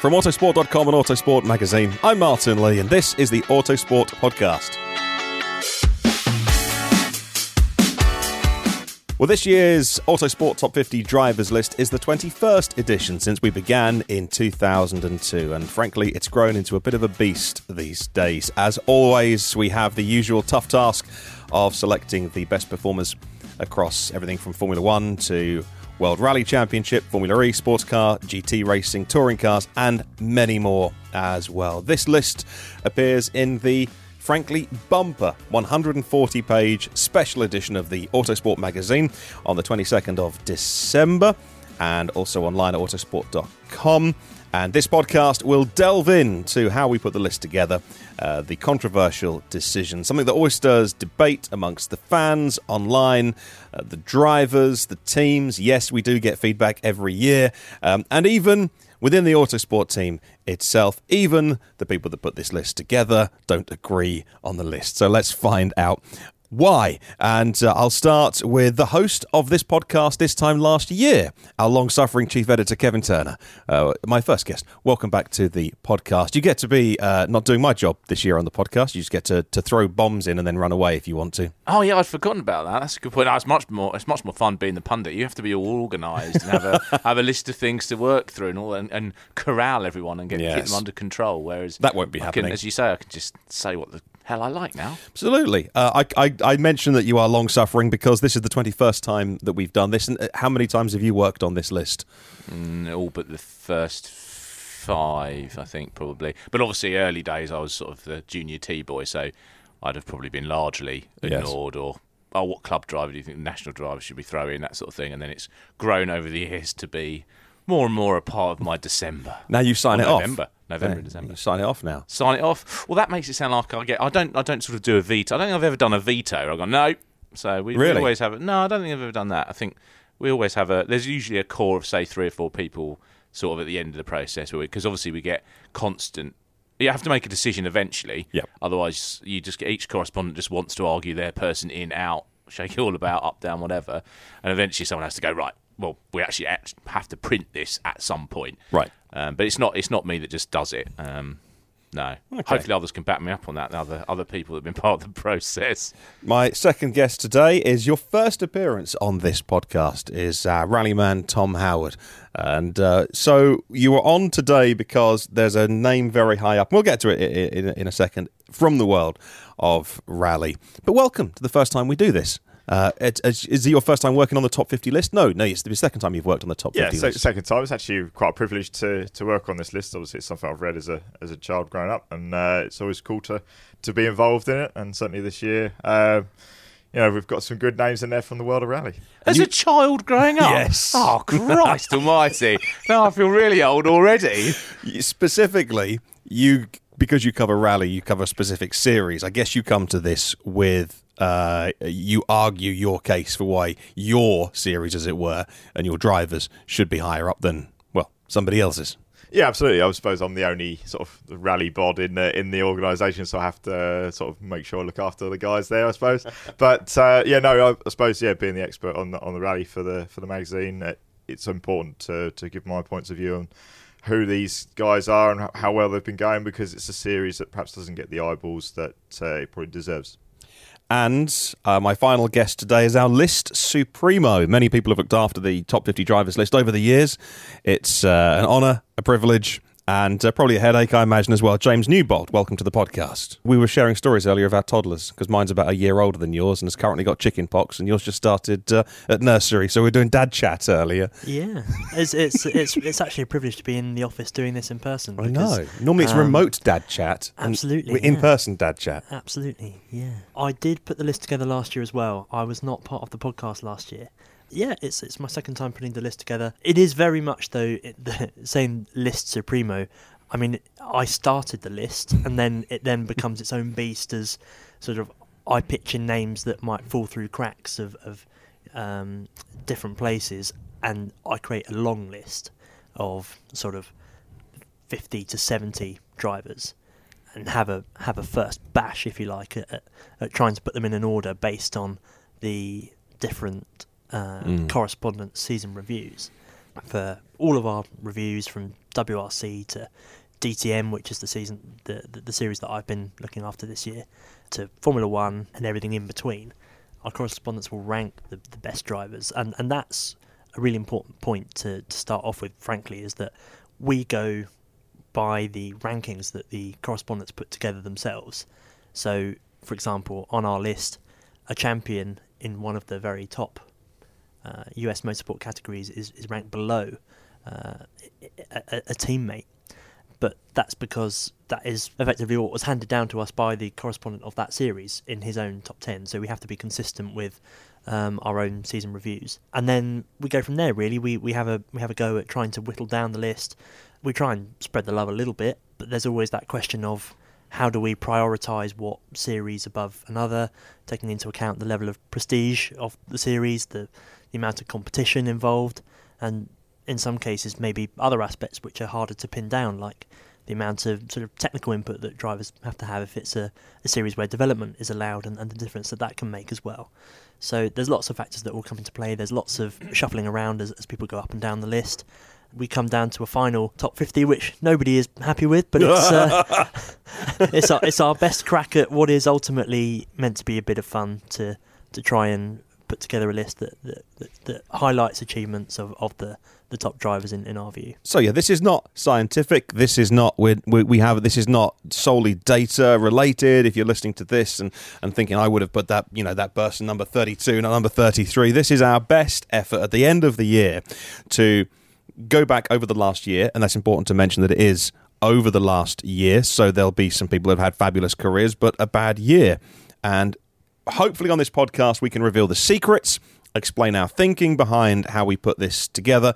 From Autosport.com and Autosport Magazine, I'm Martin Lee, and this is the Autosport Podcast. Well, this year's Autosport Top 50 Drivers List is the 21st edition since we began in 2002, and frankly, it's grown into a bit of a beast these days. As always, we have the usual tough task of selecting the best performers across everything from Formula One to World Rally Championship, Formula E, sports car, GT racing, touring cars, and many more as well. This list appears in the frankly bumper 140 page special edition of the Autosport magazine on the 22nd of December and also online at autosport.com. And this podcast will delve into how we put the list together, uh, the controversial decision, something that always stirs debate amongst the fans, online, uh, the drivers, the teams. Yes, we do get feedback every year, um, and even within the Autosport team itself, even the people that put this list together don't agree on the list. So let's find out why. And uh, I'll start with the host of this podcast this time last year, our long suffering chief editor, Kevin Turner. Uh, my first guest. Welcome back to the podcast. You get to be uh, not doing my job this year on the podcast. You just get to, to throw bombs in and then run away if you want to. Oh, yeah, I'd forgotten about that. That's a good point. No, it's, much more, it's much more fun being the pundit. You have to be all organised and have a, have a list of things to work through and all and, and corral everyone and get, yes. keep them under control. Whereas that won't be I happening. Can, as you say, I can just say what the hell I like now. Absolutely. Uh, I, I, I, mentioned that you are long suffering because this is the 21st time that we've done this. And uh, how many times have you worked on this list? Mm, all but the first five, I think, probably. But obviously, early days, I was sort of the junior T boy, so I'd have probably been largely ignored yes. or. Oh, what club driver do you think the national driver should be throwing? That sort of thing. And then it's grown over the years to be more and more a part of my December. Now you sign it November. off. November and December. sign it off now. Sign it off. Well, that makes it sound like I get. I don't. I don't sort of do a veto. I don't think I've ever done a veto. I go no. So we, really? we always have. A, no, I don't think I've ever done that. I think we always have a. There's usually a core of say three or four people sort of at the end of the process because obviously we get constant. You have to make a decision eventually. Yep. Otherwise, you just get each correspondent just wants to argue their person in out, shake it all about, up down, whatever, and eventually someone has to go right well, we actually have to print this at some point, right? Um, but it's not it's not me that just does it. Um, no. Okay. Hopefully, others can back me up on that. Other other people that have been part of the process. My second guest today is your first appearance on this podcast. Is uh, rallyman Tom Howard, and uh, so you were on today because there's a name very high up. We'll get to it in, in, in a second from the world of rally. But welcome to the first time we do this. Uh, it, is is it your first time working on the top 50 list? No, no, it's the second time you've worked on the top 50 yeah, list. second time. It's actually quite a privilege to, to work on this list. Obviously, it's something I've read as a as a child growing up, and uh, it's always cool to, to be involved in it. And certainly this year, uh, you know, we've got some good names in there from the world of rally. As you, a child growing up? Yes. Oh, Christ almighty. Now I feel really old already. Specifically, you because you cover rally, you cover a specific series. I guess you come to this with uh, you argue your case for why your series, as it were, and your drivers should be higher up than well somebody else's. Yeah, absolutely. I suppose I'm the only sort of rally bod in the in the organisation, so I have to sort of make sure I look after the guys there. I suppose, but uh, yeah, no, I, I, suppose yeah, being the expert on the on the rally for the for the magazine, it, it's important to to give my points of view on who these guys are and how well they've been going because it's a series that perhaps doesn't get the eyeballs that uh, it probably deserves. And uh, my final guest today is our list supremo. Many people have looked after the top 50 drivers list over the years. It's uh, an honour, a privilege, and uh, probably a headache, I imagine, as well. James Newbold, welcome to the podcast. We were sharing stories earlier of our toddlers because mine's about a year older than yours and has currently got chicken pox, and yours just started uh, at nursery. So we are doing dad chat earlier. Yeah, it's, it's it's it's actually a privilege to be in the office doing this in person. Because, I know. Normally it's um, remote dad chat. Absolutely, in person dad chat. Absolutely, yeah. I did put the list together last year as well. I was not part of the podcast last year yeah, it's it's my second time putting the list together. It is very much though it, the, same list supremo. I mean, I started the list, and then it then becomes its own beast as sort of I pitch in names that might fall through cracks of of um, different places, and I create a long list of sort of fifty to seventy drivers, and have a have a first bash, if you like, at, at, at trying to put them in an order based on the different uh, mm. correspondence season reviews for all of our reviews from WRC to DTM, which is the season the, the, the series that I've been looking after this year, to Formula One and everything in between. Our correspondents will rank the, the best drivers, and, and that's a really important point to, to start off with. Frankly, is that we go by the rankings that the correspondents put together themselves. So, for example, on our list, a champion in one of the very top uh, US motorsport categories is, is ranked below uh, a, a, teammate. But that's because that is effectively what was handed down to us by the correspondent of that series in his own top 10. So we have to be consistent with um, our own season reviews. And then we go from there, really. We, we, have a, we have a go at trying to whittle down the list. We try and spread the love a little bit, but there's always that question of how do we prioritize what series above another, taking into account the level of prestige of the series, the the amount of competition involved, and in some cases maybe other aspects which are harder to pin down, like the amount of sort of technical input that drivers have to have if it's a, a series where development is allowed and, and the difference that that can make as well. So there's lots of factors that will come into play. There's lots of shuffling around as, as people go up and down the list. We come down to a final top 50, which nobody is happy with, but it's uh, it's our it's our best crack at what is ultimately meant to be a bit of fun to to try and put together a list that that, that, that highlights achievements of, of the, the top drivers in, in our view. So yeah, this is not scientific. This is not we we have this is not solely data related. If you're listening to this and, and thinking I would have put that you know that person number 32, not number 33. This is our best effort at the end of the year to go back over the last year, and that's important to mention that it is over the last year. So there'll be some people who have had fabulous careers, but a bad year. And hopefully on this podcast we can reveal the secrets, explain our thinking behind how we put this together.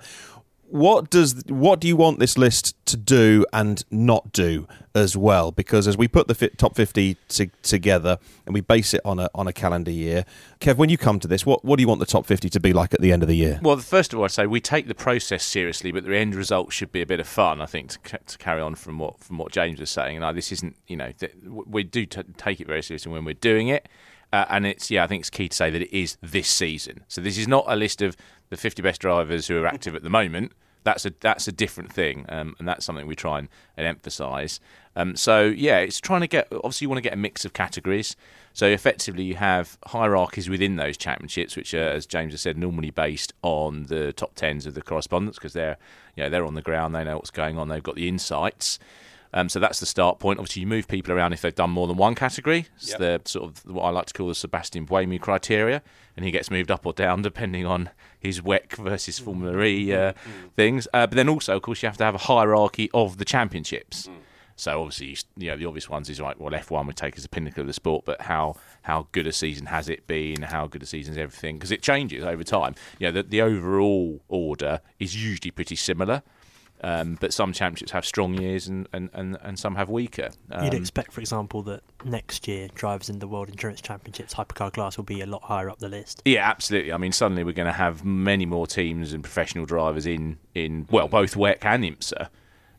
What does what do you want this list to do and not do as well? Because as we put the top fifty to, together and we base it on a on a calendar year, Kev, when you come to this, what what do you want the top fifty to be like at the end of the year? Well, first of all, I say we take the process seriously, but the end result should be a bit of fun. I think to, to carry on from what from what James was saying, and this isn't you know we do t- take it very seriously when we're doing it. Uh, and it's yeah, I think it's key to say that it is this season. So this is not a list of the 50 best drivers who are active at the moment. That's a that's a different thing, um, and that's something we try and, and emphasise. Um, so yeah, it's trying to get. Obviously, you want to get a mix of categories. So effectively, you have hierarchies within those championships, which are, as James has said, normally based on the top tens of the correspondents because they're you know they're on the ground, they know what's going on, they've got the insights. Um, so that's the start point. Obviously, you move people around if they've done more than one category. It's yep. the sort of what I like to call the Sebastian Buemi criteria, and he gets moved up or down depending on his WEC versus Formula E uh, mm. things. Uh, but then also, of course, you have to have a hierarchy of the championships. Mm. So obviously, you know, the obvious ones is like, well, F1 would take as a pinnacle of the sport, but how how good a season has it been? How good a season is everything? Because it changes over time. You know, the, the overall order is usually pretty similar. Um, but some championships have strong years and, and, and, and some have weaker. Um, You'd expect, for example, that next year drivers in the World Endurance Championships hypercar class will be a lot higher up the list. Yeah, absolutely. I mean, suddenly we're going to have many more teams and professional drivers in, in well, both WEC and IMSA.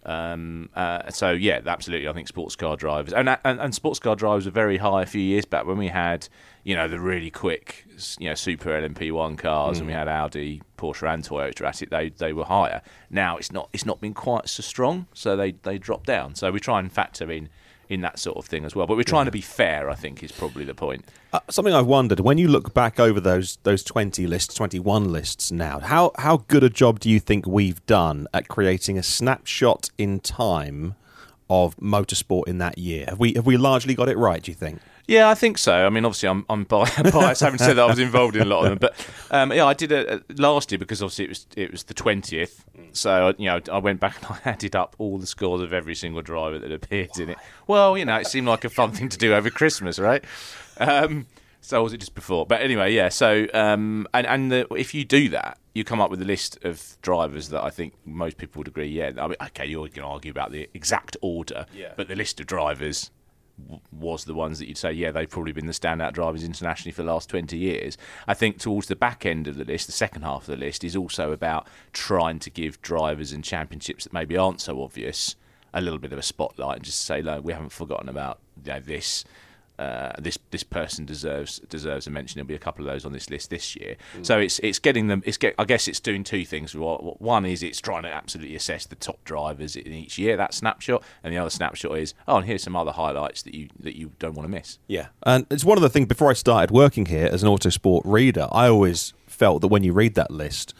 Um, uh, so yeah, absolutely. I think sports car drivers and, and and sports car drivers were very high a few years back when we had you know the really quick you know super LMP1 cars mm. and we mm. had Audi, Porsche, and Toyota at it. They they were higher. Now it's not it's not been quite so strong, so they they drop down. So we try and factor in in that sort of thing as well. But we're trying yeah. to be fair, I think, is probably the point. Uh, something I've wondered when you look back over those those twenty lists, twenty one lists now, how how good a job do you think we've done at creating a snapshot in time of motorsport in that year? Have we have we largely got it right? Do you think? Yeah, I think so. I mean, obviously, I'm, I'm biased having said that I was involved in a lot of them, but um, yeah, I did it last year because obviously it was it was the twentieth. So you know, I went back and I added up all the scores of every single driver that appeared in it. Well, you know, it seemed like a fun thing to do over Christmas, right? Um, so was it just before? But anyway, yeah. So um, and and the, if you do that, you come up with a list of drivers that I think most people would agree. Yeah, I mean, okay, you're going to argue about the exact order, yeah. but the list of drivers was the ones that you'd say, yeah, they've probably been the standout drivers internationally for the last 20 years. I think towards the back end of the list, the second half of the list, is also about trying to give drivers and championships that maybe aren't so obvious a little bit of a spotlight and just say, look, we haven't forgotten about you know, this uh, this this person deserves deserves a mention. There'll be a couple of those on this list this year. Mm. So it's it's getting them. It's get. I guess it's doing two things. One is it's trying to absolutely assess the top drivers in each year. That snapshot, and the other snapshot is oh, and here's some other highlights that you that you don't want to miss. Yeah, and it's one of the things. Before I started working here as an autosport reader, I always felt that when you read that list,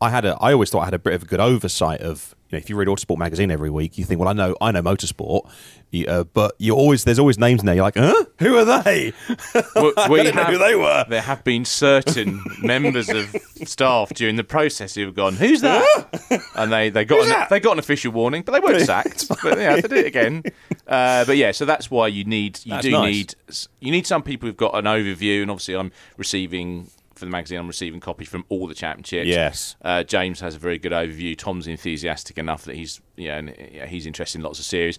I had a. I always thought I had a bit of a good oversight of know, if you read Autosport magazine every week, you think, well, I know, I know motorsport, you, uh, but you always there's always names in there. You're like, huh? Who are they? Well, I didn't have, know who they were. There have been certain members of staff during the process who have gone, who's that? and they, they got an, they got an official warning, but they weren't sacked. but yeah, they did it again. Uh, but yeah, so that's why you need you that's do nice. need you need some people who've got an overview, and obviously I'm receiving for the magazine, I'm receiving copies from all the championships. Yes. Uh, James has a very good overview. Tom's enthusiastic enough that he's yeah, he's interested in lots of series.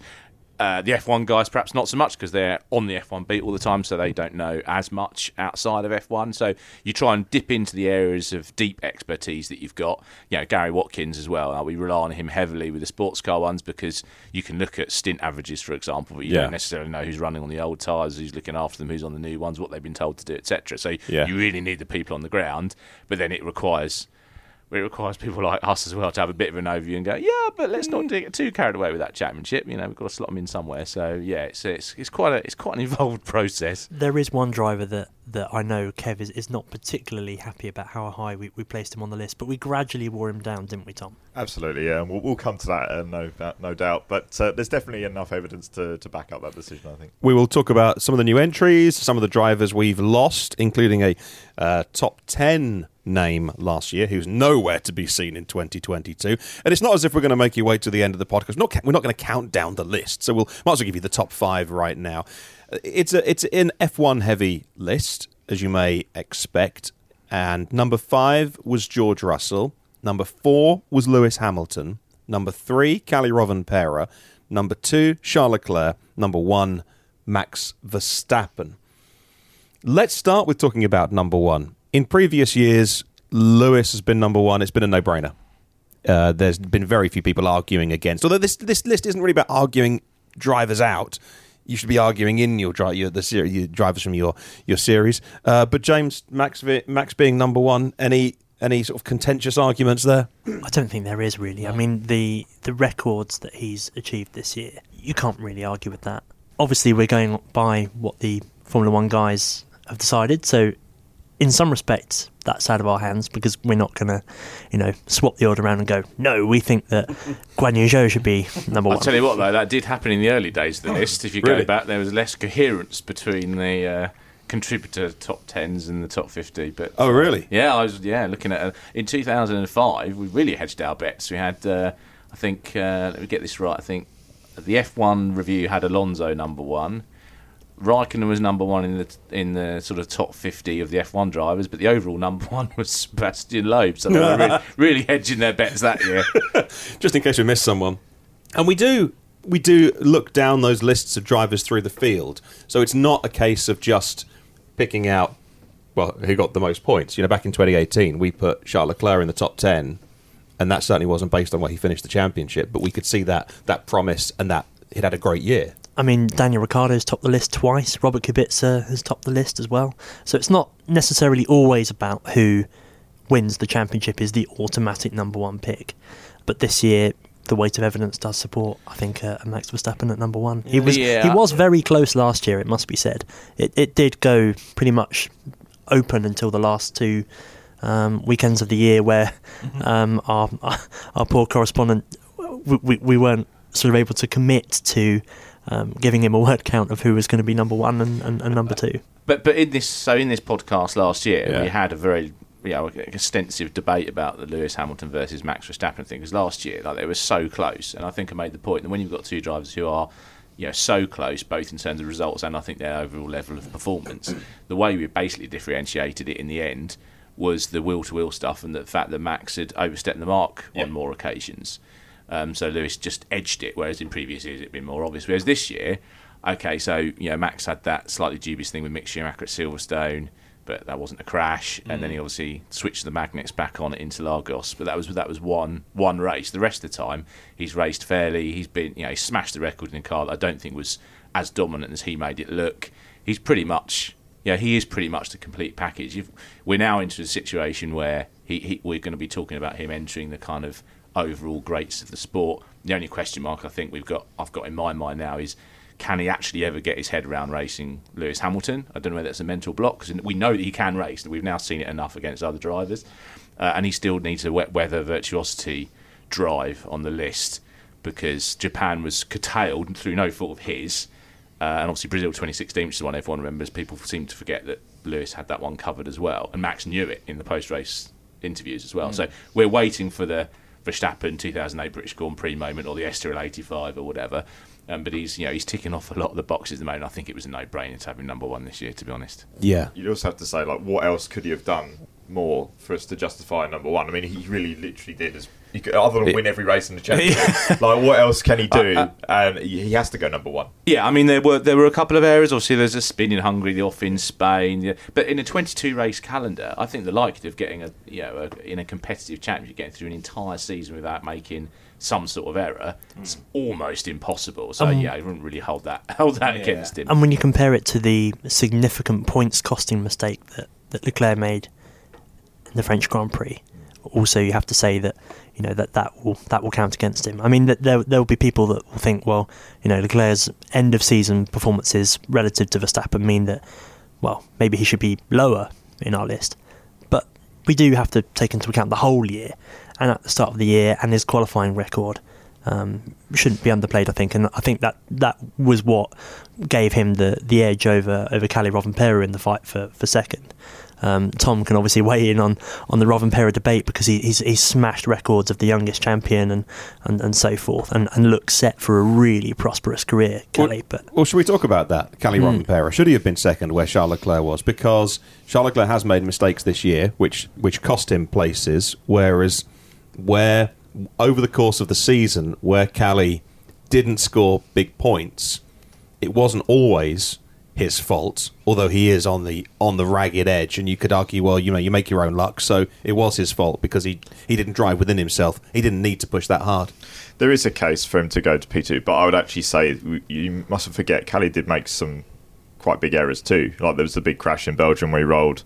Uh, the F1 guys, perhaps not so much because they're on the F1 beat all the time, so they don't know as much outside of F1. So you try and dip into the areas of deep expertise that you've got. You know, Gary Watkins as well. Uh, we rely on him heavily with the sports car ones because you can look at stint averages, for example, but you yeah. don't necessarily know who's running on the old tyres, who's looking after them, who's on the new ones, what they've been told to do, etc. So yeah. you really need the people on the ground, but then it requires it requires people like us as well to have a bit of an overview and go, yeah, but let's not get too carried away with that championship. You know, we've got to slot them in somewhere. So yeah, it's it's, it's quite a it's quite an involved process. There is one driver that that I know Kev is, is not particularly happy about how high we, we placed him on the list, but we gradually wore him down, didn't we, Tom? Absolutely, yeah. We'll, we'll come to that, uh, no, no doubt. But uh, there's definitely enough evidence to, to back up that decision, I think. We will talk about some of the new entries, some of the drivers we've lost, including a uh, top 10 name last year who's nowhere to be seen in 2022. And it's not as if we're going to make you wait to the end of the podcast. We're not, we're not going to count down the list. So we'll might as well give you the top five right now. Uh, it's a it's an F1 heavy list, as you may expect. And number five was George Russell. Number four was Lewis Hamilton. Number three, Kalle Rovanperä. Number two, Charles Leclerc. Number one, Max Verstappen. Let's start with talking about number one in previous years, Lewis has been number one. It's been a no-brainer. Uh, there's been very few people arguing against. Although this this list isn't really about arguing drivers out. You should be arguing in your, your the series, your drivers from your your series. Uh, but James Max Max being number one, any any sort of contentious arguments there? I don't think there is really. I mean, the the records that he's achieved this year, you can't really argue with that. Obviously, we're going by what the Formula One guys have decided. So, in some respects, that's out of our hands because we're not going to, you know, swap the order around and go, no, we think that Guan Yu Zhou should be number one. I'll tell you what, though, that did happen in the early days of the list. If you Really? go back, there was less coherence between the uh, contributor top tens and the top fifty. But Oh, really? yeah, I was yeah looking at uh, in 2005. We really hedged our bets. We had, uh, I think, uh, let me get this right. I think the F1 review had Alonso number one. Raikkonen was number one in the in the sort of top fifty of the F1 drivers, but the overall number one was Sebastian Loeb. So they were really, really hedging their bets that year. Just in case we missed someone. And we do we do look down those lists of drivers through the field. So it's not a case of just picking out well, who got the most points. You know, back in 2018, we put Charles Leclerc in the top 10, and that certainly wasn't based on where he finished the championship, but we could see that that promise and that he'd had a great year. I mean, Daniel Ricciardo's topped the list twice. Robert Kubica has topped the list as well. So it's not necessarily always about who wins the championship is the automatic number one pick. But this year, the weight of evidence does support, I think, uh, Max Verstappen at number one. He was Yeah. he was very close last year. It must be said. It it did go pretty much open until the last two um, weekends of the year, where um, our, our our poor correspondent we, we, we weren't sort of able to commit to um, giving him a word count of who was going to be number one and, and, and number two. But but in this so in this podcast last year Yeah. we had a very you know extensive debate about the Lewis Hamilton versus Max Verstappen thing because last year like they were so close and I think I made the point that when you've got two drivers who are you know so close both in terms of results and I think their overall level of performance the way we basically differentiated it in the end was the wheel to wheel stuff and the fact that Max had overstepped the mark on more occasions. Um, so Lewis just edged it, whereas in previous years it'd been more obvious. Whereas this year, okay, so you know Max had that slightly dubious thing with Mick Schumacher at Silverstone, but that wasn't a crash. And then he obviously switched the magnets back on at Interlagos, but that was that was one one race. The rest of the time he's raced fairly. He's been you know he smashed the record in a car that I don't think was as dominant as he made it look. He's pretty much yeah, he is pretty much the complete package. We're now into a situation where he, he, we're going to be talking about him entering the kind of overall greats of the sport. The only question mark I think we've got, I've got in my mind now is, can he actually ever get his head around racing Lewis Hamilton? I don't know whether that's a mental block because we know that he can race. We've now seen it enough against other drivers, uh, and he still needs a wet weather virtuosity drive on the list because Japan was curtailed through no fault of his. Uh, and obviously Brazil 2016, which is one everyone remembers. People seem to forget that Lewis had that one covered as well, and Max knew it in the post-race interviews as well. Mm. So we're waiting for the Verstappen 2008 British Grand Prix moment or the Estoril 85 or whatever. Um, but he's you know he's ticking off a lot of the boxes at the moment. I think it was a no-brainer to have him number one this year, to be honest. Yeah. You'd also have to say, like, what else could he have done more for us to justify number one? I mean, he really literally did as. He could, other than win every race in the championship, like what else can he do? and he he has to go number one. Yeah, I mean there were there were a couple of areas. Obviously, there's a spin in Hungary, the off in Spain, yeah. but in a 22 race calendar, I think the likelihood of getting a you know a, in a competitive championship, getting through an entire season without making some sort of error, it's almost impossible. So Um, yeah, I wouldn't really hold that hold that against him. And when you compare it to the significant points costing mistake that, that Leclerc made in the French Grand Prix, also you have to say that you know that that will that will count against him. I mean, there there will be people that will think, well, you know, Leclerc's end of season performances relative to Verstappen mean that, well, maybe he should be lower in our list. But we do have to take into account the whole year, and at the start of the year and his qualifying record. Um, shouldn't be underplayed, I think, and I think that that was what gave him the, the edge over over Kalle Rovanpera in the fight for, for second. Um, Tom can obviously weigh in on, on the Rovanpera debate because he, he's he's smashed records of the youngest champion and, and, and so forth, and, and looks set for a really prosperous career, Kalle. But Well, should we talk about that? Kalle Hmm. Rovanpera. Should he have been second where Charles Leclerc was? Because Charles Leclerc has made mistakes this year, which which cost him places. Whereas where over the course of the season, where Kalle didn't score big points, it wasn't always his fault. Although he is on the on the ragged edge, and you could argue, well, you know, you make your own luck. So it was his fault because he he didn't drive within himself. He didn't need to push that hard. There is a case for him to go to P2, but I would actually say you mustn't forget Kalle did make some quite big errors too. Like there was the big crash in Belgium where he rolled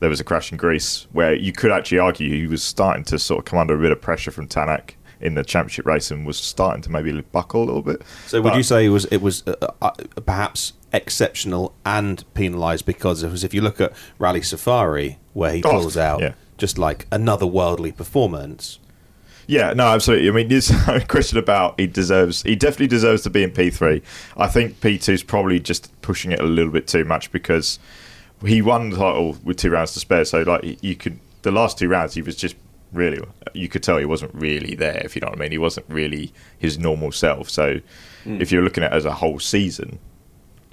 there was a crash in Greece where you could actually argue he was starting to sort of come under a bit of pressure from Tanak in the championship race and was starting to maybe buckle a little bit. So would you say it was it was uh, uh, perhaps exceptional and penalised because it was if you look at Rally Safari where he Oh, pulls out yeah. just like another worldly performance. Yeah, no, absolutely. I mean, there's no question about he deserves. He definitely deserves to be in P three. I think P two is probably just pushing it a little bit too much because he won the title with two rounds to spare. So like you could, the last two rounds he was just really. You could tell he wasn't really there. If you know what I mean, he wasn't really his normal self. So Mm. if you're looking at it as a whole season,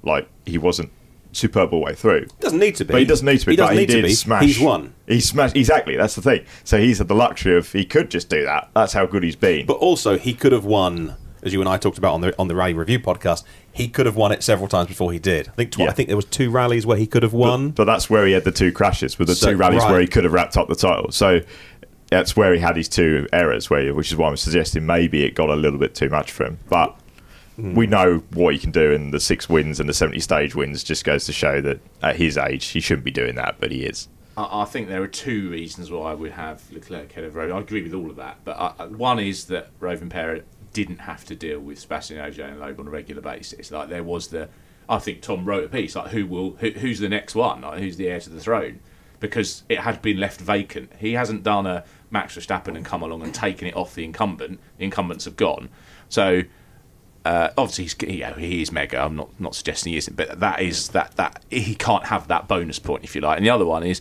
like he wasn't superb all the way through. Doesn't need to be. But he doesn't need to be. He doesn't but need he to did be. Smash. He's won. He smashed. Exactly. That's the thing. So he's had the luxury of he could just do that. That's how good he's been. But also he could have won as you and I talked about on the on the rally review podcast, he could have won it several times before he did. I think tw- Yeah. I think there was two rallies where he could have won. But, but that's where he had the two crashes with the So- two rallies right. where he could have wrapped up the title. So that's where he had his two errors, where which is why I'm suggesting maybe it got a little bit too much for him. But Hmm. we know what he can do, and the six wins and the 70 stage wins just goes to show that at his age he shouldn't be doing that, but he is. I, I think there are two reasons why I would have Leclerc ahead of Rovin. I agree with all of that, but uh, one is that Rovanpera didn't have to deal with Sebastian Ogier and Loeb on a regular basis. Like there was the, I think Tom wrote a piece like who will who, who's the next one, like, who's the heir to the throne, because it had been left vacant. He hasn't done a Max Verstappen and come along and taken it off the incumbent. The incumbents have gone, so. Uh, obviously, he's, you know, he is mega. I'm not, not suggesting he isn't, but that is that that he can't have that bonus point if you like. And the other one is,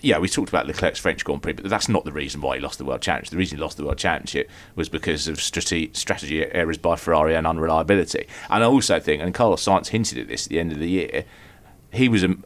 yeah, we talked about Leclerc's French Grand Prix, but that's not the reason why he lost the World Championship. The reason he lost the World Championship was because of strate- strategy errors by Ferrari and unreliability. And I also think, and Carlos Sainz hinted at this at the end of the year, he was a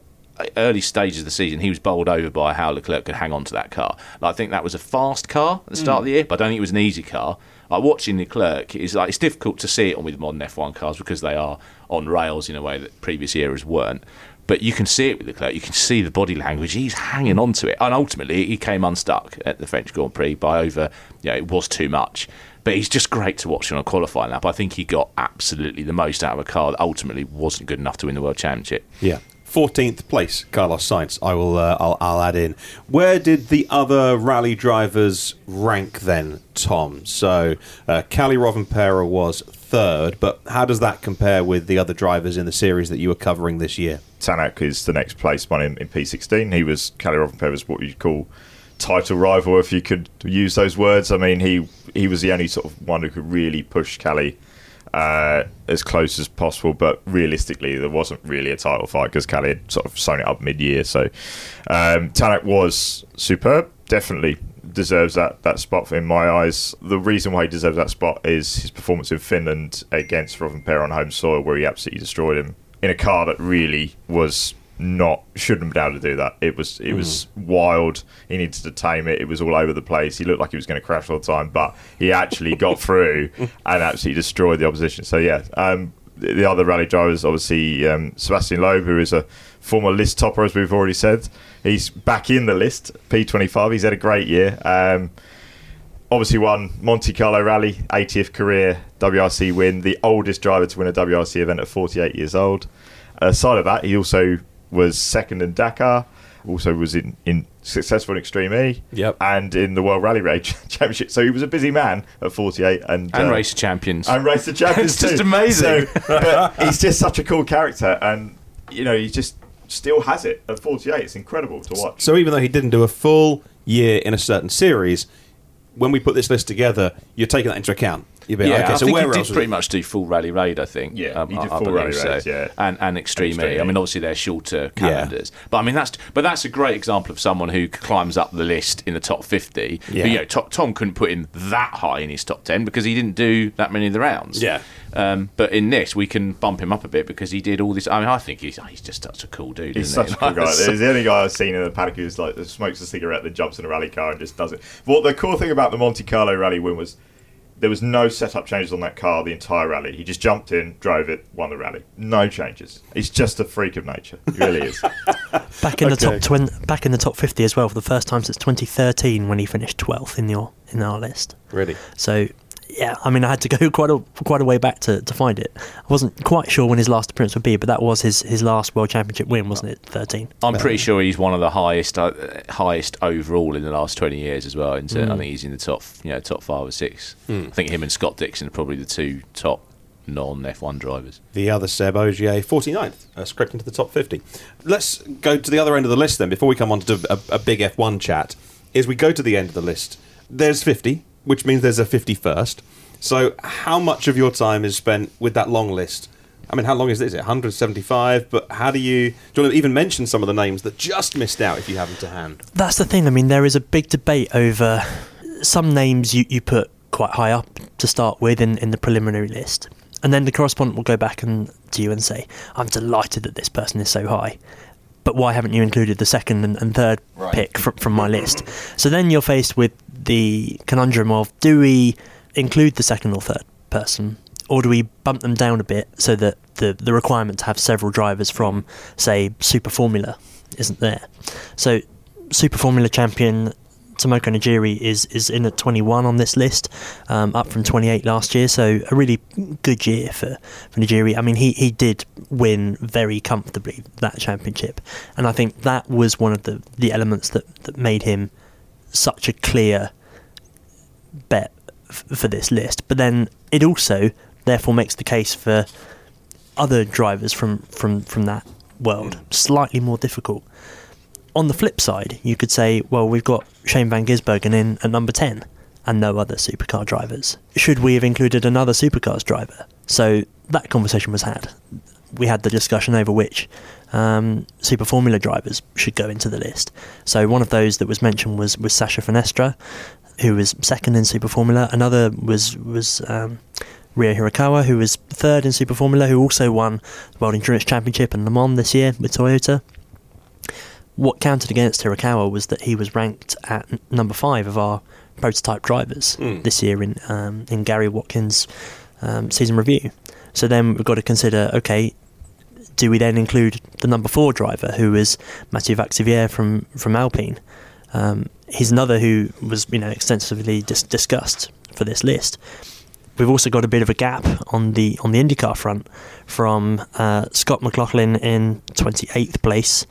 early stages of the season, he was bowled over by how Leclerc could hang on to that car. Like, I think that was a fast car at the start Mm. of the year, but I don't think it was an easy car. Like watching Leclerc is like it's difficult to see it on with modern F1 cars because they are on rails in a way that previous eras weren't. But you can see it with Leclerc. You can see the body language. He's hanging on to it, and ultimately he came unstuck at the French Grand Prix by over. You know, it was too much. But he's just great to watch on a qualifying lap. I think he got absolutely the most out of a car that ultimately wasn't good enough to win the world championship. Yeah. 14th place, Carlos Sainz. I will. Uh, I'll, I'll add in. Where did the other rally drivers rank then, Tom? So, uh, Kalle Rovanpera was third, but how does that compare with the other drivers in the series that you were covering this year? Tanak is the next place one in, in P16. He was Kalle Rovanpera was what you'd call title rival, if you could use those words. I mean, he he was the only sort of one who could really push Kalle uh, as close as possible. But realistically, there wasn't really a title fight because had sort of sewn it up mid-year. So um, Tanak was superb, definitely deserves that, that spot in my eyes. The reason why he deserves that spot is his performance in Finland against Rovanpera on home soil, where he absolutely destroyed him in a car that really was not shouldn't have been able to do that. It was it was wild. He needed to tame it. It was all over the place. He looked like he was going to crash all the time, but he actually got through and absolutely destroyed the opposition. So yeah, um, the the other rally drivers, obviously um, Sebastian Loeb, who is a former list topper, as we've already said. He's back in the list, P25. He's had a great year. Um, obviously won Monte Carlo Rally, 80th career WRC win, the oldest driver to win a WRC event at 48 years old. Aside of that, he also was second in Dakar, also was in, in successful in Extreme E, yep. and in the World Rally-Raid Championship. So he was a busy man at 48 and And uh, race champions. and race the champions. It's just too. amazing. So, but he's just such a cool character, and you know he just still has it at 48. It's incredible to watch. So even though he didn't do a full year in a certain series, when we put this list together, you're taking that into account. You're being yeah, okay, I so think where he else? did pretty much do full rally raid. I think. Yeah, um, he did I- I full believe rally so. raid, yeah. and and extreme, Extreme E. E. I mean, obviously they're shorter calendars, but I mean that's but that's a great example of someone who climbs up the list in the top fifty. Yeah. But, you know, To- Tom couldn't put him that high in his top ten because he didn't do that many of the rounds. Yeah. Um, but in this, we can bump him up a bit because he did all this. I mean, I think he's he's just such a cool dude. He's such he? a cool guy. He's the only guy I've seen in the paddock who's like smokes a cigarette, then jumps in a rally car and just does it. But the cool thing about the Monte Carlo rally win was there was no setup changes on that car the entire rally. He just jumped in, drove it, won the rally. No changes. He's just a freak of nature. He really is. Back in the top twen- back in the top fifty as well for the first time since 2013 when he finished 12th in your in our list. Really? So yeah, I mean, I had to go quite a quite a way back to, to find it. I wasn't quite sure when his last appearance would be, but that was his, his last World Championship win, wasn't it? Thirteen. I'm pretty sure he's one of the highest uh, highest overall in the last 20 years as well. And Mm. I think he's in the top, you know, top five or six. Mm. I think him and Scott Dixon are probably the two top non F1 drivers. The other Seb, Ogier 49th, uh, scraped into the top 50. Let's go to the other end of the list then, before we come on to a, a big F1 chat. Is we go to the end of the list, there's 50, which means there's a 51st. So, how much of your time is spent with that long list? I mean, how long is it? Is it 175? But how do you. Do you want to even mention some of the names that just missed out if you have them to hand? That's the thing. I mean, there is a big debate over some names you, you put quite high up to start with in, in the preliminary list. And then the correspondent will go back and to you and say, I'm delighted that this person is so high. But why haven't you included the second and, and third Right. pick from, from my list? So then you're faced with the conundrum of do we include the second or third person, or do we bump them down a bit so that the, the requirement to have several drivers from, say, Super Formula isn't there? So, Super Formula champion Tomoki Nojiri is, is in at 21 on this list, um, up from 28 last year. So a really good year for, for Nojiri. I mean, he, he did win very comfortably that championship, and I think that was one of the, the elements that, that made him such a clear bet f- for this list. But then it also therefore makes the case for other drivers from, from, from that world mm. slightly more difficult. On the flip side, you could say, well, we've got Shane Van Gisbergen in at number 10 and no other supercar drivers. Should we have included another supercars driver? So that conversation was had. We had the discussion over which um, Super Formula drivers should go into the list. So one of those that was mentioned was, was Sacha Fenestraz, who was second in Super Formula. Another was was um, Ryo Hirakawa, who was third in Super Formula, who also won the World Endurance Championship in Le Mans this year with Toyota. What counted against Hirakawa was that he was ranked at n- number five of our prototype drivers Hmm. this year in um, in Gary Watkins' um, season review. So then we've got to consider, okay, do we then include the number four driver, who is Mathieu Vaxivière from from Alpine? Um, he's another who was you know extensively dis- discussed for this list. We've also got a bit of a gap on the on the IndyCar front from uh, Scott McLaughlin in 28th place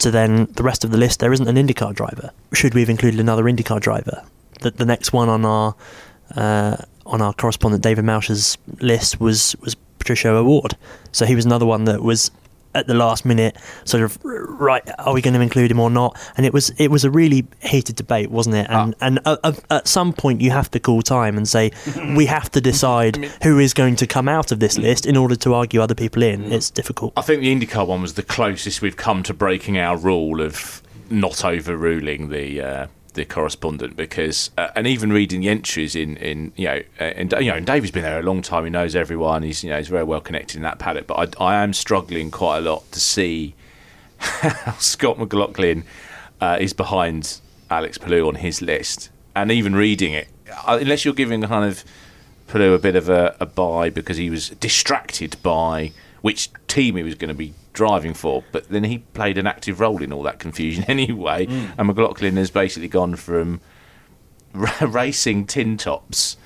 to then the rest of the list. There isn't an IndyCar driver. Should we have included another IndyCar driver? The, the next one on our uh, on our correspondent David Malsher's list was was Patricio O'Ward. So he was another one that was at the last minute, sort of right. Are we going to include him or not? And it was it was a really heated debate, wasn't it? And and uh, uh, at some point you have to call time and say we have to decide who is going to come out of this list in order to argue other people in. It's difficult. I think the IndyCar one was the closest we've come to breaking our rule of not overruling the uh, the correspondent because, uh, and even reading the entries in, in you know, uh, and you know, and David's been there a long time. He knows everyone. He's you know he's very well connected in that paddock. But I, I am struggling quite a lot to see how Scott McLaughlin uh, is behind Alex Palou on his list, and even reading it, uh, unless you're giving kind of Palou a bit of a, a buy because he was distracted by which team he was going to be driving for, but then he played an active role in all that confusion anyway. Mm. And McLaughlin has basically gone from ra- racing tin tops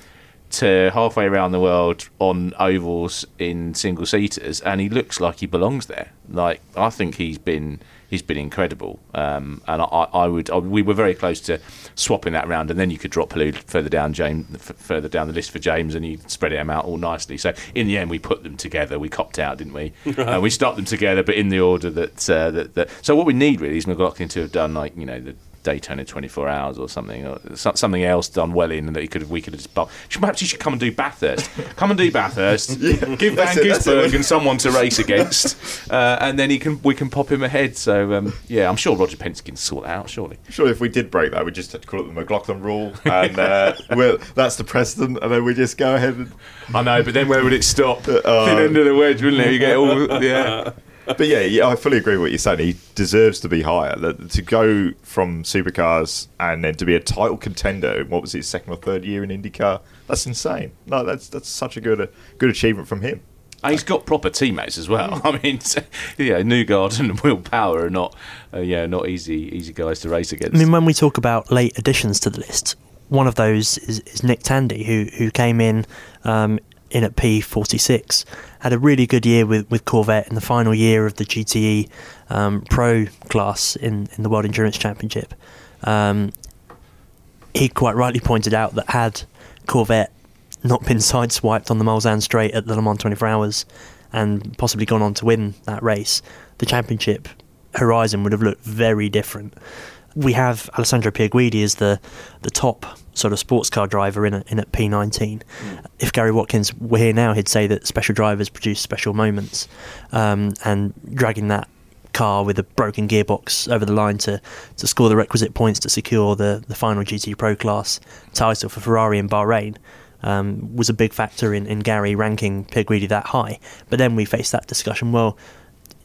to halfway around the world on ovals in single seaters, and he looks like he belongs there. Like I think he's been he's been incredible, um, and I, I would I, we were very close to swapping that round, and then you could drop Palou further down James f- further down the list for James, and you spread them out all nicely. So in the end, we put them together. We copped out, didn't we? Right. Uh, we stuck them together, but in the order that, uh, that that. So what we need really is McLaughlin to have done like you know the. Daytona 24 hours or something, or something else done well in, and that he could have, we could have just. bumped. Perhaps he should come and do Bathurst. come and do Bathurst. Give Van that's it, that's it. Gisbergen and someone to race against, uh, and then he can we can pop him ahead. So um, yeah, I'm sure Roger Penske can sort that out. Surely. Surely, if we did break that, we just had to call it the McLaughlin rule, and uh, that's the precedent, and then we just go ahead and. I know, but then where would it stop? Uh, Thin end of the wedge, wouldn't it? You get all yeah. But yeah, yeah, I fully agree with what you're saying. He deserves to be higher. That- To go from supercars and then to be a title contender, in what was his second or third year in IndyCar? That's insane. No, that's that's such a good good achievement from him. And he's got proper teammates as well. I mean, yeah, Newgarden and Will Power are not, uh, yeah, not easy easy guys to race against. I mean, when we talk about late additions to the list, one of those is, is Nick Tandy, who who came in um, in at P46, had a really good year with, with Corvette in the final year of the GTE um, Pro class in, in the World Endurance Championship. Um, he quite rightly pointed out that had Corvette not been sideswiped on the Mulsanne Straight at the Le Mans 24 Hours and possibly gone on to win that race, the championship horizon would have looked very different. We have Alessandro Pierguidi as the the top sort of sports car driver in, a, in at P19. Mm. If Gary Watkins were here now, he'd say that special drivers produce special moments, um, and dragging that car with a broken gearbox over the line to, to score the requisite points to secure the, the final GT Pro class title for Ferrari in Bahrain um, was a big factor in, in Gary ranking Pier Guidi that high. But then we faced that discussion. Well,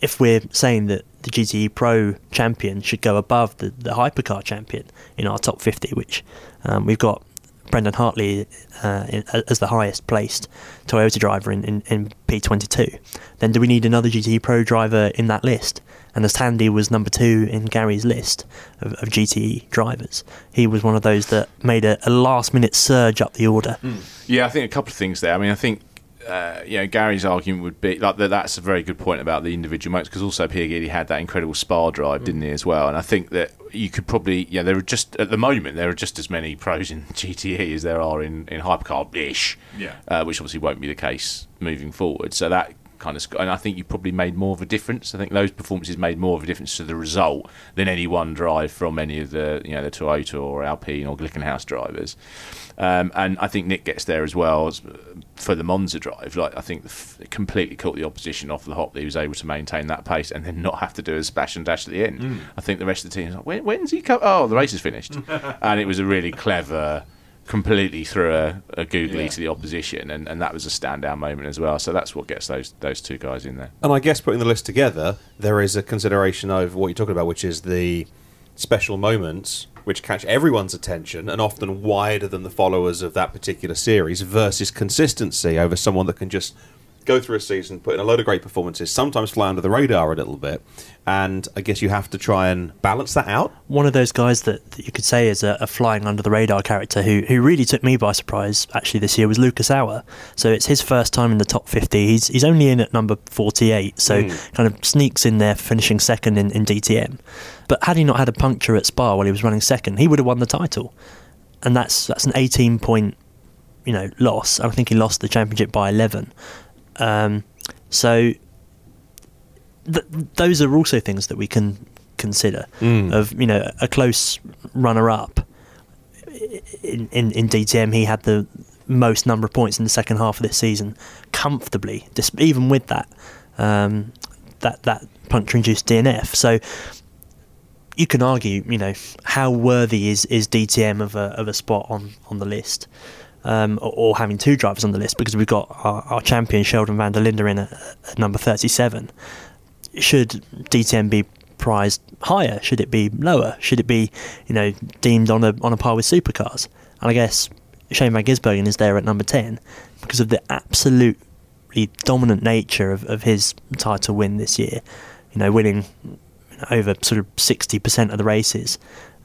if we're saying that the GTE Pro champion should go above the, the hypercar champion in our top 50, which um, we've got Brendan Hartley uh, in, as the highest placed Toyota driver in, in, in, P22, then do we need another GTE Pro driver in that list? And as Tandy was number two in Gary's list of, of GTE drivers, he was one of those that made a, a last minute surge up the order. Mm. Yeah, I think a couple of things there. I mean, I think uh, you know, Gary's argument would be like that. That's a very good point about the individual modes because also Pierre had that incredible Spa drive, mm. didn't he, as well? And I think that you could probably, yeah, there are just at the moment there are just as many pros in GTE as there are in in hypercar ish, yeah, uh, which obviously won't be the case moving forward. So that kind of, and I think you probably made more of a difference. I think those performances made more of a difference to the result than any one drive from any of the, you know, the Toyota or Alpine or Glickenhaus drivers. Um, and I think Nick gets there as well as for the Monza drive. Like I think it completely caught the opposition off the hop that he was able to maintain that pace and then not have to do a splash and dash at the end. Mm. I think the rest of the team was like, when, when's he come? Oh, the race is finished, and it was a really clever. Completely threw a, a googly yeah. to the opposition, and, and that was a standout moment as well. So that's what gets those those two guys in there. And I guess putting the list together, there is a consideration of what you're talking about, which is the special moments which catch everyone's attention and often wider than the followers of that particular series versus consistency over someone that can just go through a season, put in a load of great performances, sometimes fly under the radar a little bit, and I guess you have to try and balance that out. One of those guys that, that you could say is a, a, flying under the radar character who who really took me by surprise actually this year was Lucas Auer. So it's his first time in the top 50. He's he's only in at number 48, so mm. kind of sneaks in there, finishing second in, in DTM. But had he not had a puncture at Spa while he was running second, he would have won the title. And that's that's an 18 point, you know, loss. I think he lost the championship by 11. Um, so th- those are also things that we can consider. Mm. Of you know, a close runner up in, in in DTM, he had the most number of points in the second half of this season comfortably, even with that um, that that puncture induced DNF. So you can argue, you know, how worthy is, is DTM of a of a spot on, on the list, um, or, or, having two drivers on the list because we've got our, our champion Sheldon van der Linde in at, at number thirty seven. Should DTM be prized higher? Should it be lower? Should it be, you know, deemed on a on a par with supercars? And I guess Shane van Gisbergen is there at number ten because of the absolutely dominant nature of, of his title win this year. You know, winning over sort of 60% of the races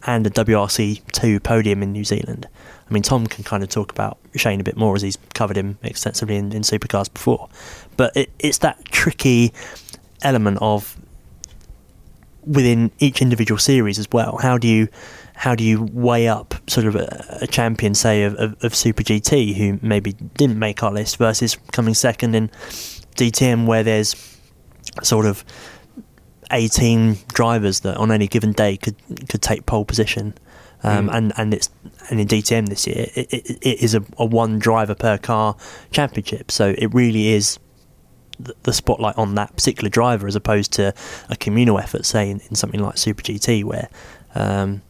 and a WRC2 podium in New Zealand. I mean, Tom can kind of talk about Shane a bit more as he's covered him extensively in, in supercars before. But it, it's that tricky element of within each individual series as well. How do you how do you weigh up sort of a, a champion, say, of, of, of, Super GT who maybe didn't make our list versus coming second in DTM where there's sort of 18 drivers that on any given day could could take pole position. Um, mm. and and it's and in DTM this year it, it, it is a, a, one driver per car championship, so it really is the, the, spotlight on that particular driver as opposed to a communal effort, say in, in something like Super GT, where um,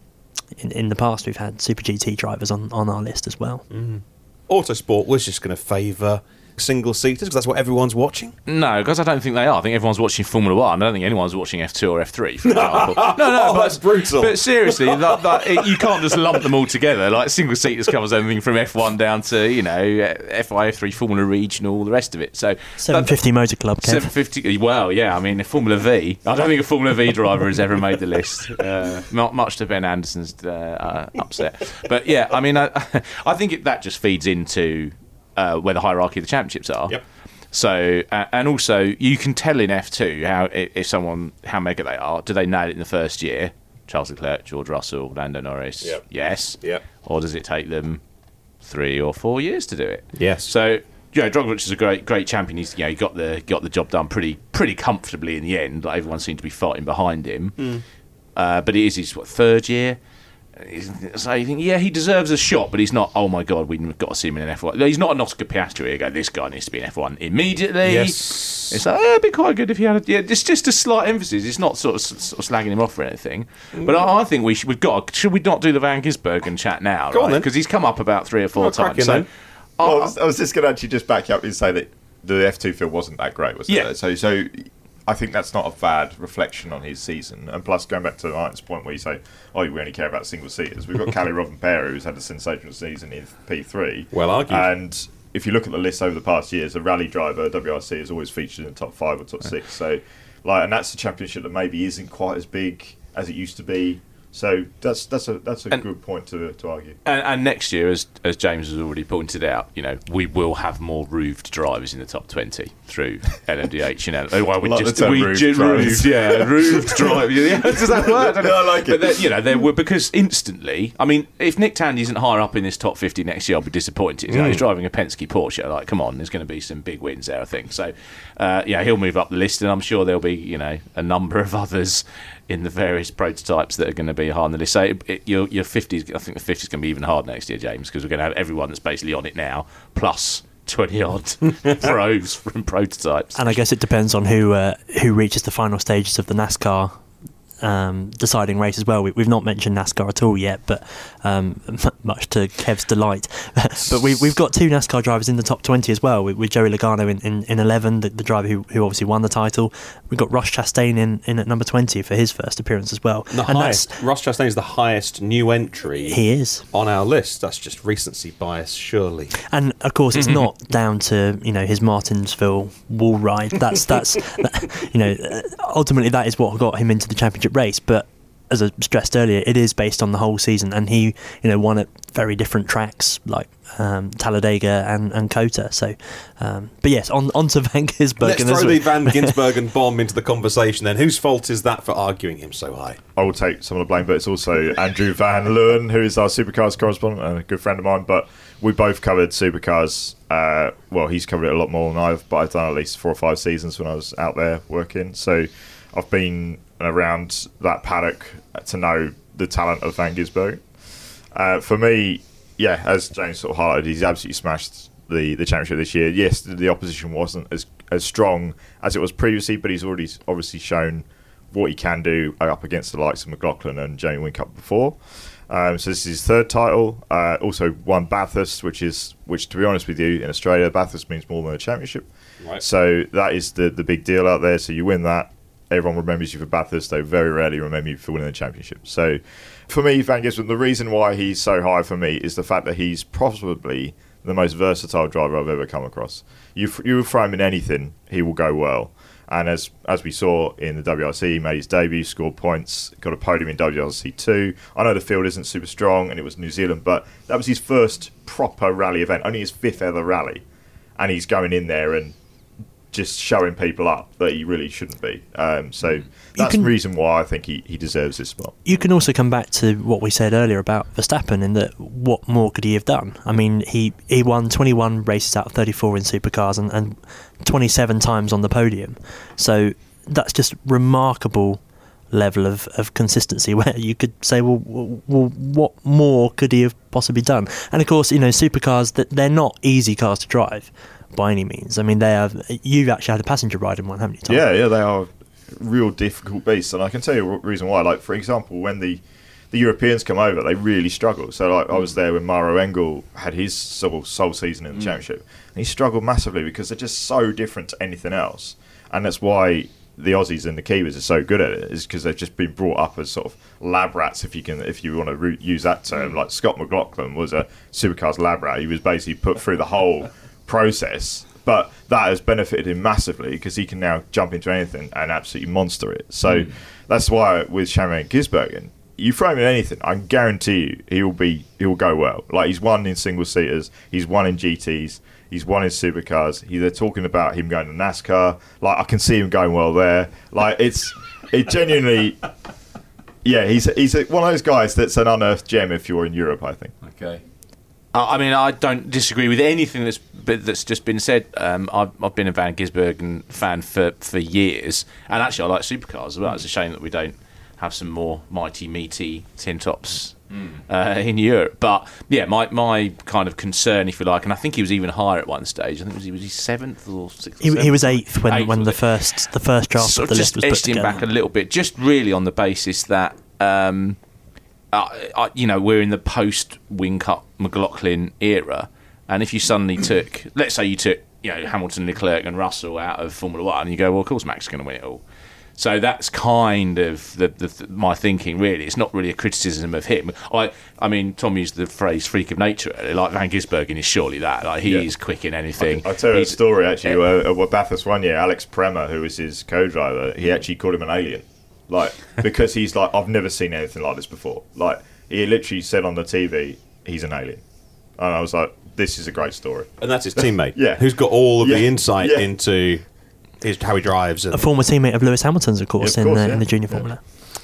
in in the past we've had Super GT drivers on on our list as well. Mm. Autosport was just going to favour single seaters because that's what everyone's watching? No, because I don't think they are. I think everyone's watching Formula One. I don't think anyone's watching F2 or F3, for example. no, no, Oh, but, that's brutal. But seriously, that, that, it, you can't just lump them all together. Like single seaters covers everything from F1 down to you know FI, F3, Formula Regional, all the rest of it. So 750 Motor Club, Kev. 750. Well, yeah. I mean, Formula V. I don't think a Formula V driver has ever made the list. Uh, not much to Ben Anderson's uh, uh, upset. But yeah, I mean, I, I think it, that just feeds into uh, where the hierarchy of the championships are. Yep. So uh, and also you can tell in F two how if someone how mega they are. Do they nail it in the first year? Charles Leclerc, George Russell, Lando Norris. Yep. Yes. Yep. Or does it take them three or four years to do it? Yes. So you know, Drugovich is a great great champion. He's you know he got the got the job done pretty pretty comfortably in the end. Like everyone seemed to be fighting behind him. Mm. Uh, but it is his what third year. So you think, yeah, he deserves a shot, but he's not. Oh my god, we've got to see him in an F1. He's not an Oscar Piastri. You go, this guy needs to be in F1 immediately. Yes. It's like, yeah, it'd be quite good if he had. A, yeah, it's just a slight emphasis. It's not sort of, sort of slagging him off or anything. But I, I think we should, we've got. Should we not do the Van Gisbergen chat now? Go on right? then. Because he's come up about three or four Well, crack times. So then. Well, I, was, I was just going to actually just back you up and say that the F2 field wasn't that great, was Yeah. it? So, so I think that's not a bad reflection on his season. And plus, going back to Martin's point where you say, oh, we only care about single seaters, we've got Kalle Rovanpera, who's had a sensational season in P3. Well argued. And if you look at the list over the past years, a rally driver, WRC, has always featured in the top five or top six. So, like, and that's a championship that maybe isn't quite as big as it used to be. So that's that's a that's a good point to to argue. And, and next year, as as James has already pointed out, you know, we will have more roofed drivers in the top twenty through LMDH. You know, Oh, well, we Like just we roofed ju- roofed, yeah, roofed drivers. Yeah, does that work? Yeah, I like it. But you know, there were because instantly. I mean, if Nick Tandy isn't higher up in this top fifty next year, I'll be disappointed. You know, Mm. he's driving a Penske Porsche. Like, come on, there's going to be some big wins there. I think so. Uh, yeah, he'll move up the list, and I'm sure there'll be you know a number of others in the various prototypes that are going to be high on the list. So it, it, your your 50s, I think the 50s going to be even hard next year, James, because we're going to have everyone that's basically on it now plus 20 odd pros from prototypes. And I guess it depends on who uh, who reaches the final stages of the NASCAR um, deciding race as well. We, we've not mentioned NASCAR at all yet, but um, much to Kev's delight. but we, we've got two NASCAR drivers in the top 20 as well, with, with Joey Logano in, in, in 11, the, the driver who, who obviously won the title. We've got Ross Chastain in, in at number 20 for his first appearance as well. The and highest. Ross Chastain is the highest new entry. He is on our list. That's just recency bias, surely. And of course, it's not down to you know his Martinsville wall ride. That's that's that, you know ultimately that is what got him into the championship race. But as I stressed earlier, it is based on the whole season, and he you know won at very different tracks like um, Talladega and and COTA. So, um, but yes, on on to Van Gisbergen. Let's throw the Van Ginsbergen bomb into the conversation then. Whose fault is that for arguing him so high? I will take some of the blame, but it's also Andrew Van Leeuwen, who is our supercars correspondent and a good friend of mine. But we both covered supercars. Uh, well, he's covered it a lot more than I've, but I've done at least four or five seasons when I was out there working. So I've been around that paddock to know the talent of Van Gisbergen. Uh, for me, yeah, as James sort of highlighted, he's absolutely smashed the, the championship this year. Yes, the opposition wasn't as as strong as it was previously, but he's already obviously shown what he can do up against the likes of McLaughlin and Jamie Whincup before. Um, so this is his third title. Uh, also won Bathurst, which is which to be honest with you, in Australia, Bathurst means more than a championship. Right. So that is the the big deal out there. So you win that, everyone remembers you for Bathurst. They very rarely remember you for winning the championship. So for me, Van Gisbergen, the reason why he's so high for me is the fact that he's probably the most versatile driver I've ever come across. You you throw him in anything, he will go well. And as as we saw in the WRC, he made his debut, scored points, got a podium in WRC two. I know the field isn't super strong, and it was New Zealand, but that was his first proper rally event, only his fifth ever rally, and he's going in there and just showing people up that he really shouldn't be. Um, so that's can- the reason why I think he, he deserves this spot. You can also come back to what we said earlier about Verstappen in that what more could he have done? I mean, he, he won 21 races out of 34 in supercars and, and 27 times on the podium. So that's just remarkable level of, of consistency where you could say, well, well, what more could he have possibly done? And of course, you know, supercars, that they're not easy cars to drive by any means. I mean, they have, you've actually had a passenger ride in one, haven't you, Tom? Yeah, yeah, they are real difficult beasts, and I can tell you a reason why. Like for example, when the the Europeans come over, they really struggle. So like I was there when Maro Engel had his sole, sole season in the Mm. championship, and he struggled massively because they're just so different to anything else, and that's why the Aussies and the Kiwis are so good at it is because they've just been brought up as sort of lab rats, if you can, if you want to re- use that term. Like Scott McLaughlin was a supercars lab rat; he was basically put through the whole process. But that has benefited him massively because he can now jump into anything and absolutely monster it. So Mm. that's why with Shane van Gisbergen, you throw him in anything, I guarantee you he will be he will go well. Like he's won in single seaters, he's won in GTS, he's won in supercars. He, they're talking about him going to NASCAR. Like I can see him going well there. Like it's it genuinely. Yeah, he's he's one of those guys that's an unearthed gem if you're in Europe. I think. Okay. I I mean, I don't disagree with anything that's that's just been said. Um, I've, I've been a Van Gisbergen fan for, for years, and actually, I like supercars as well. It's a shame that we don't have some more mighty, meaty tin tops uh, in Europe. But yeah, my, my kind of concern, if you like, and I think he was even higher at one stage. I think was he was he seventh or sixth. or He, he was eighth when Eighth, when the it? first the first draft sort of the just list was put edged him together. back a little bit, just really on the basis that um, uh, you know we're in the post Whincup McLaughlin era, and if you suddenly took, let's say you took you know Hamilton, Leclerc, and Russell out of Formula One, and you go, well, of course Max is going to win it all. So that's kind of the, the, my thinking. Really, it's not really a criticism of him. I, I mean, Tom used the phrase "freak of nature." earlier. Like Van Gisbergen is surely that. Like he Yeah. is quick in anything. I'll tell you a story actually. Uh, uh, Bathurst one year, Alex Premat, who was his co-driver, he actually called him an alien, like because he's like, I've never seen anything like this before. Like he literally said on the TV, he's an alien, and I was like, this is a great story. And that's his teammate, yeah, who's got all of Yeah. the insight Yeah. into his, how he drives. And a former teammate of Lewis Hamilton's, of course, Yeah, of course, in, the, yeah. in the junior formula.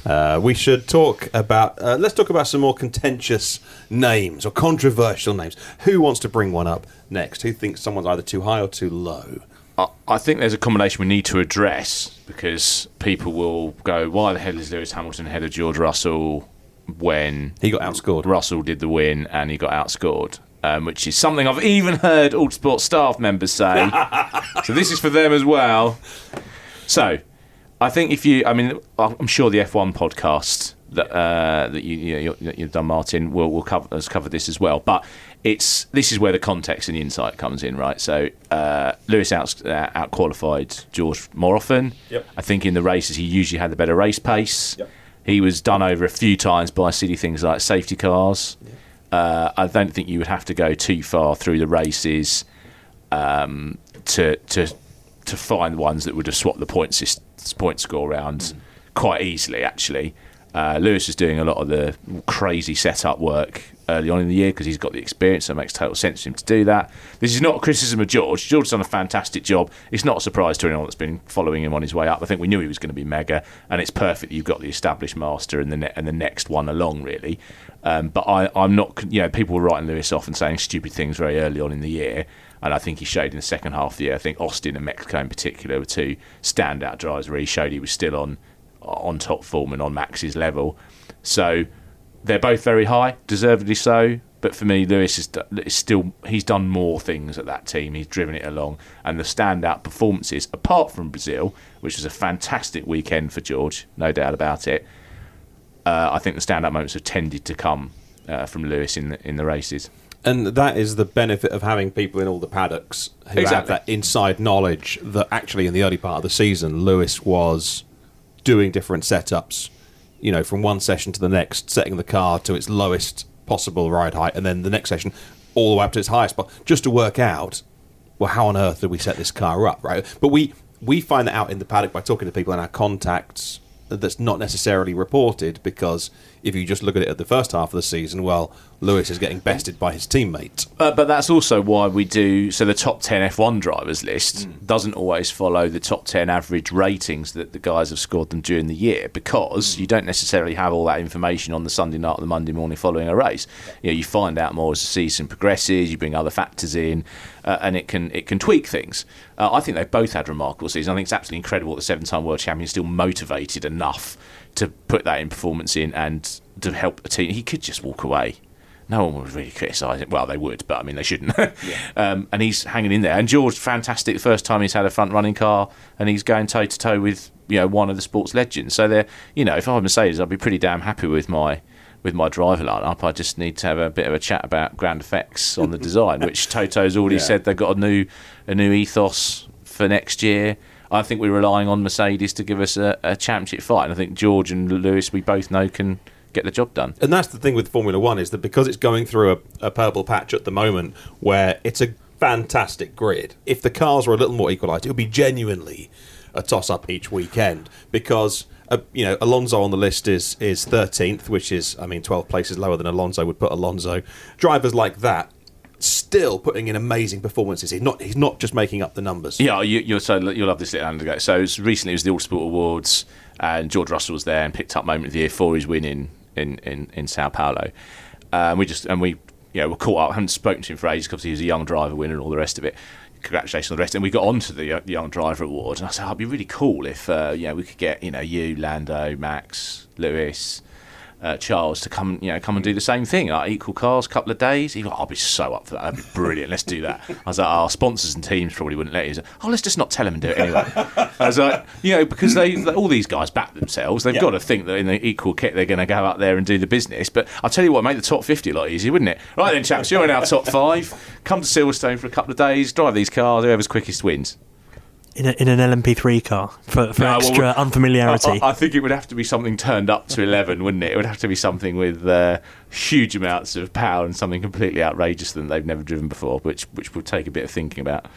Uh, we should talk about. Uh, let's talk about some more contentious names or controversial names. Who wants to bring one up next? Who thinks someone's either too high or too low? I- I think there's a combination we need to address because people will go, "Why the hell is Lewis Hamilton ahead of George Russell when he got outscored? Russell did the win and he got outscored." Um, which is something I've even heard Autosport staff members say. so this is for them as well. So, I think if you, I mean, I'm sure the F1 podcast that uh, that you, you know, you've done, Martin, will will cover has covered this as well. But it's this is where the context and the insight comes in, right? So uh, Lewis out uh, out qualified George more often. Yep. I think in the races he usually had the better race pace. He was done over a few times by silly things like safety cars. Uh, I don't think you would have to go too far through the races um, to to to find ones that would have swapped the point point score around quite easily. Actually, uh, Lewis is doing a lot of the crazy setup work early on in the year because he's got the experience. So it makes total sense for him to do that. This is not a criticism of George. George's done a fantastic job. It's not a surprise to anyone that's been following him on his way up. I think we knew he was going to be mega, and it's perfect that you've got the established master and the ne- and the next one along really. Um, but I, I'm not. You know, people were writing Lewis off and saying stupid things very early on in the year, and I think he showed in the second half of the year. I think Austin and Mexico in particular were two standout drives where he showed he was still on on top form and on Max's level. So they're both very high, deservedly so. But for me, Lewis is, is still he's done more things at that team. He's driven it along, and the standout performances, apart from Brazil, which was a fantastic weekend for George, no doubt about it. Uh, I think the standout moments have tended to come uh, from Lewis in the, in the races. And that is the benefit of having people in all the paddocks who have that inside knowledge that actually in the early part of the season, Lewis was doing different setups, you know, from one session to the next, setting the car to its lowest possible ride height, and then the next session all the way up to its highest, but just to work out, well, how on earth did we set this car up, right? But we we find that out in the paddock by talking to people in our contacts. That's not necessarily reported because if you just look at it at the first half of the season, well, Lewis is getting bested by his teammate. Uh, but that's also why we do so. The top ten F1 drivers list Hmm. doesn't always follow the top ten average ratings that the guys have scored them during the year because you don't necessarily have all that information on the Sunday night or the Monday morning following a race. You know, you find out more as the season progresses. You bring other factors in, uh, and it can it can tweak things. Uh, I think they've both had remarkable seasons. I think it's absolutely incredible that the seven-time world champion is still motivated enough to put that in performance in and to help a team. He could just walk away no one would really criticise it. Well, they would, but I mean, they shouldn't. um, and he's hanging in there. And George, fantastic. The first time he's had a front running car, and he's going toe to toe with you know one of the sports legends. So they're you know, if I'm Mercedes, I'd be pretty damn happy with my with my driver lineup, I just need to have a bit of a chat about ground effects on the design, which Toto's already Yeah. said they've got a new a new ethos for next year. I think we're relying on Mercedes to give us a, a championship fight, and I think George and Lewis, we both know, can get the job done. And that's the thing with Formula One is that because it's going through a, a purple patch at the moment where it's a fantastic grid, if the cars were a little more equalised, it would be genuinely a toss up each weekend because. You know, Alonso on the list is is thirteenth, which is, I mean, twelve places lower than Alonso would put Alonso. Drivers like that still putting in amazing performances. He's not he's not just making up the numbers. Yeah, you, you'll so you'll love this little anecdote. So recently it was the Autosport Awards, and George Russell was there and picked up Moment of the Year for his win in in in, in Sao Paulo. Um, we just and we you know were caught up. I hadn't spoken to him for ages because he was a young driver winner and all the rest of it. Congratulations on the rest. And we got on to the uh, Young Driver Award, and I said, oh, "It'd be really cool if uh, you know we could get you know you, Lando, Max, Lewis." Uh, Charles to come, you know, come and do the same thing. Like equal cars, couple of days. He was like, I'll be so up for that. That'd be brilliant. Let's do that. I was like, our sponsors and teams probably wouldn't let you. Like, oh, let's just not tell them and do it anyway. I was like, you know, because they, all these guys back themselves. They've Yeah. got to think that in the equal kit they're going to go out there and do the business. But I'll tell you what, make the top fifty a lot easier, wouldn't it? Right then, chaps, you're in our top five. Come to Silverstone for a couple of days. Drive these cars. Whoever's quickest wins. In, a, in an LMP3 car for, for No, extra we- unfamiliarity. I, I think it would have to be something turned up to 11, wouldn't it? It would have to be something with uh, huge amounts of power and something completely outrageous that they've never driven before, which which would take a bit of thinking about.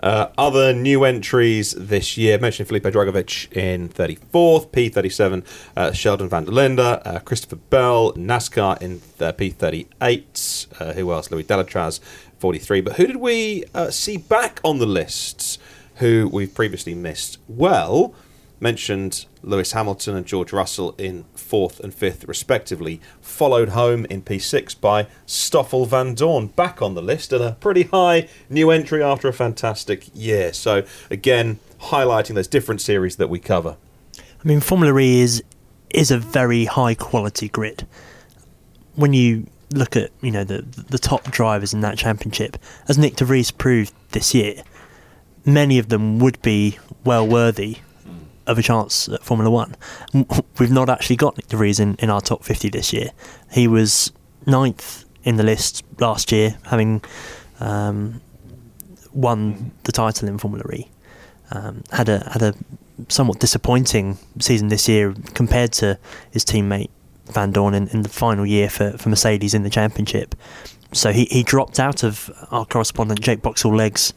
Uh, other new entries this year, mentioned Felipe Drugovich in 34th, P37, uh, Sheldon van der Linde, uh, Christopher Bell, NASCAR in uh, P38, uh, who else? Louis Deletraz, 43. But who did we uh, see back on the lists who we've previously missed? Well, mentioned Lewis Hamilton and George Russell in fourth and fifth, respectively, followed home in P6 by Stoffel Vandoorne, back on the list and a pretty high new entry after a fantastic year. So, again, highlighting those different series that we cover. I mean, Formula E is is a very high quality grid. When you look at you know the the top drivers in that championship, as Nyck De Vries proved this year, many of them would be well worthy of a chance at Formula One. We've not actually got Nyck De Vries in, in our top 50 this year. He was ninth in the list last year, having um, won the title in Formula E. Um, had a had a somewhat disappointing season this year compared to his teammate Vandoorne in, in the final year for, for Mercedes in the championship. So he, he dropped out of our correspondent Jake Boxall-Legge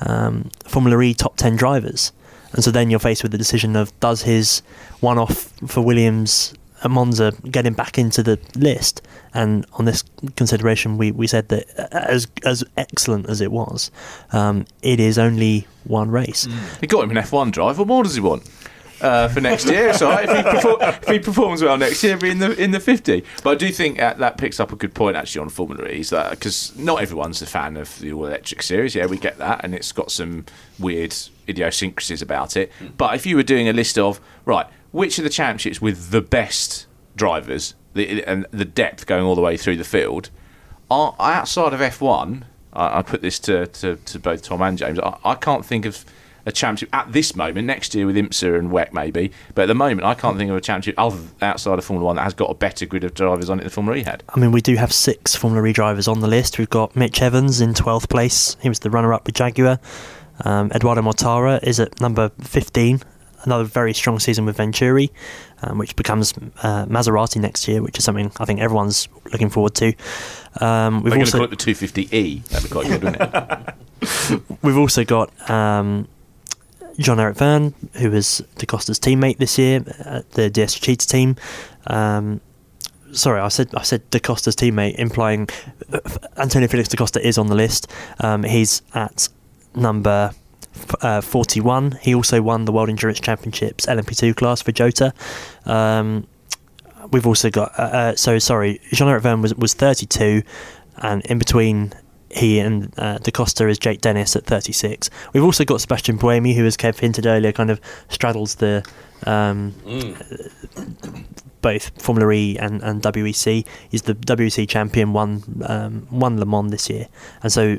um, Formula E top 10 drivers. And so then you're faced with the decision of does his one off for Williams at Monza get him back into the list? And on this consideration, we, we said that as as excellent as it was, um, it is only one race. He got him an F1 drive. What more does he want? Uh, for next year, all right. If he, perfor- if he performs well next year, he'll be in the in the fifty. But I do think that, that picks up a good point actually on Formula E, is that because not everyone's a fan of the all electric series. Yeah, we get that, and it's got some weird idiosyncrasies about it. But if you were doing a list of right, which are the championships with the best drivers the, and the depth going all the way through the field, are outside of F1, I, I put this to, to, to both Tom and James. I, I can't think of a championship at this moment. Next year with IMSA and WEC maybe, but at the moment I can't think of a championship other outside of Formula One that has got a better grid of drivers on it than Formula E had. I mean, we do have six Formula E drivers on the list. We've got Mitch Evans in 12th place. He was the runner up with Jaguar. Um, Eduardo Mortara is at number 15. Another very strong season with Venturi, um, which becomes uh, Maserati next year, which is something I think everyone's looking forward to. Um, we've going to also call it the 250E. That'd be quite good, wouldn't it? we've also got um, Jean Eric Vergne, who was Da Costa's teammate this year at the DS team. Um, sorry, I said I said Da Costa's teammate, implying uh, Antonio Felix Da Costa is on the list. Um, he's at number uh, 41. He also won the World Endurance Championships LMP2 class for Jota. Um, we've also got uh, uh, so sorry, Jean Eric Vergne was was 32, and in between he and uh, Da Costa is Jake Dennis at 36. We've also got Sebastian Buemi, who, as Kev hinted earlier, kind of straddles the um, both Formula E and, and WEC. He's the WEC champion, won um, won Le Mans this year, and so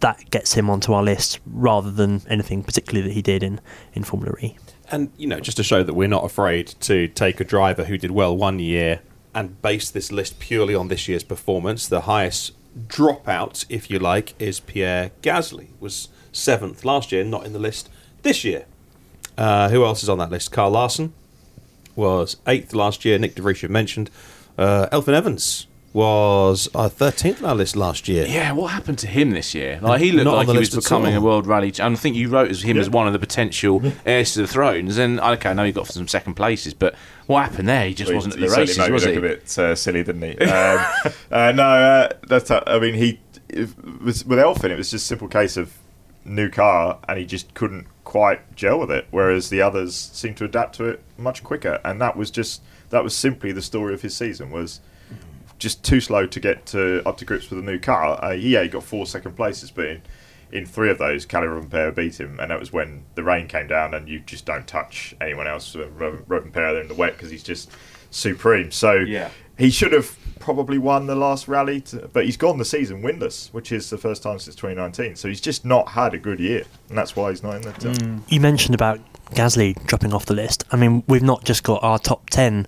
that gets him onto our list rather than anything particularly that he did in, in Formula E. And, you know, just to show that we're not afraid to take a driver who did well one year and base this list purely on this year's performance, the highest dropout, if you like, is Pierre Gasly. Was seventh last year, not in the list this year. Uh, who else is on that list? Kyle Larson was eighth last year. Nyck De Vries, you mentioned. Uh, Elfyn Evans was uh, 13th on our list last year. Yeah, what happened to him this year? Like he looked Not like he was becoming a world rally. ch- And I think you wrote as him Yeah. as one of the potential heirs to the thrones. And okay, I know he got some second places, but what happened there? He just Well, wasn't he, at the he races, was made he? a bit uh, silly, didn't he? Um, uh, no, uh, that's. I mean, he was with Elfyn. It was just a simple case of new car, and he just couldn't quite gel with it. Whereas the others seemed to adapt to it much quicker, and that was just that was simply the story of his season was just too slow to get to up to grips with a new car. Uh, yeah, he got four second places, but in, in three of those, Kalle Rovanpera beat him, and that was when the rain came down, and you just don't touch anyone else. Uh, Ro- Rovanpera in the wet because he's just supreme. So Yeah. he should have probably won the last rally, to, but he's gone the season winless, which is the first time since 2019. So he's just not had a good year, and that's why he's not in the. top. You mentioned about Gasly dropping off the list. I mean, we've not just got our top 10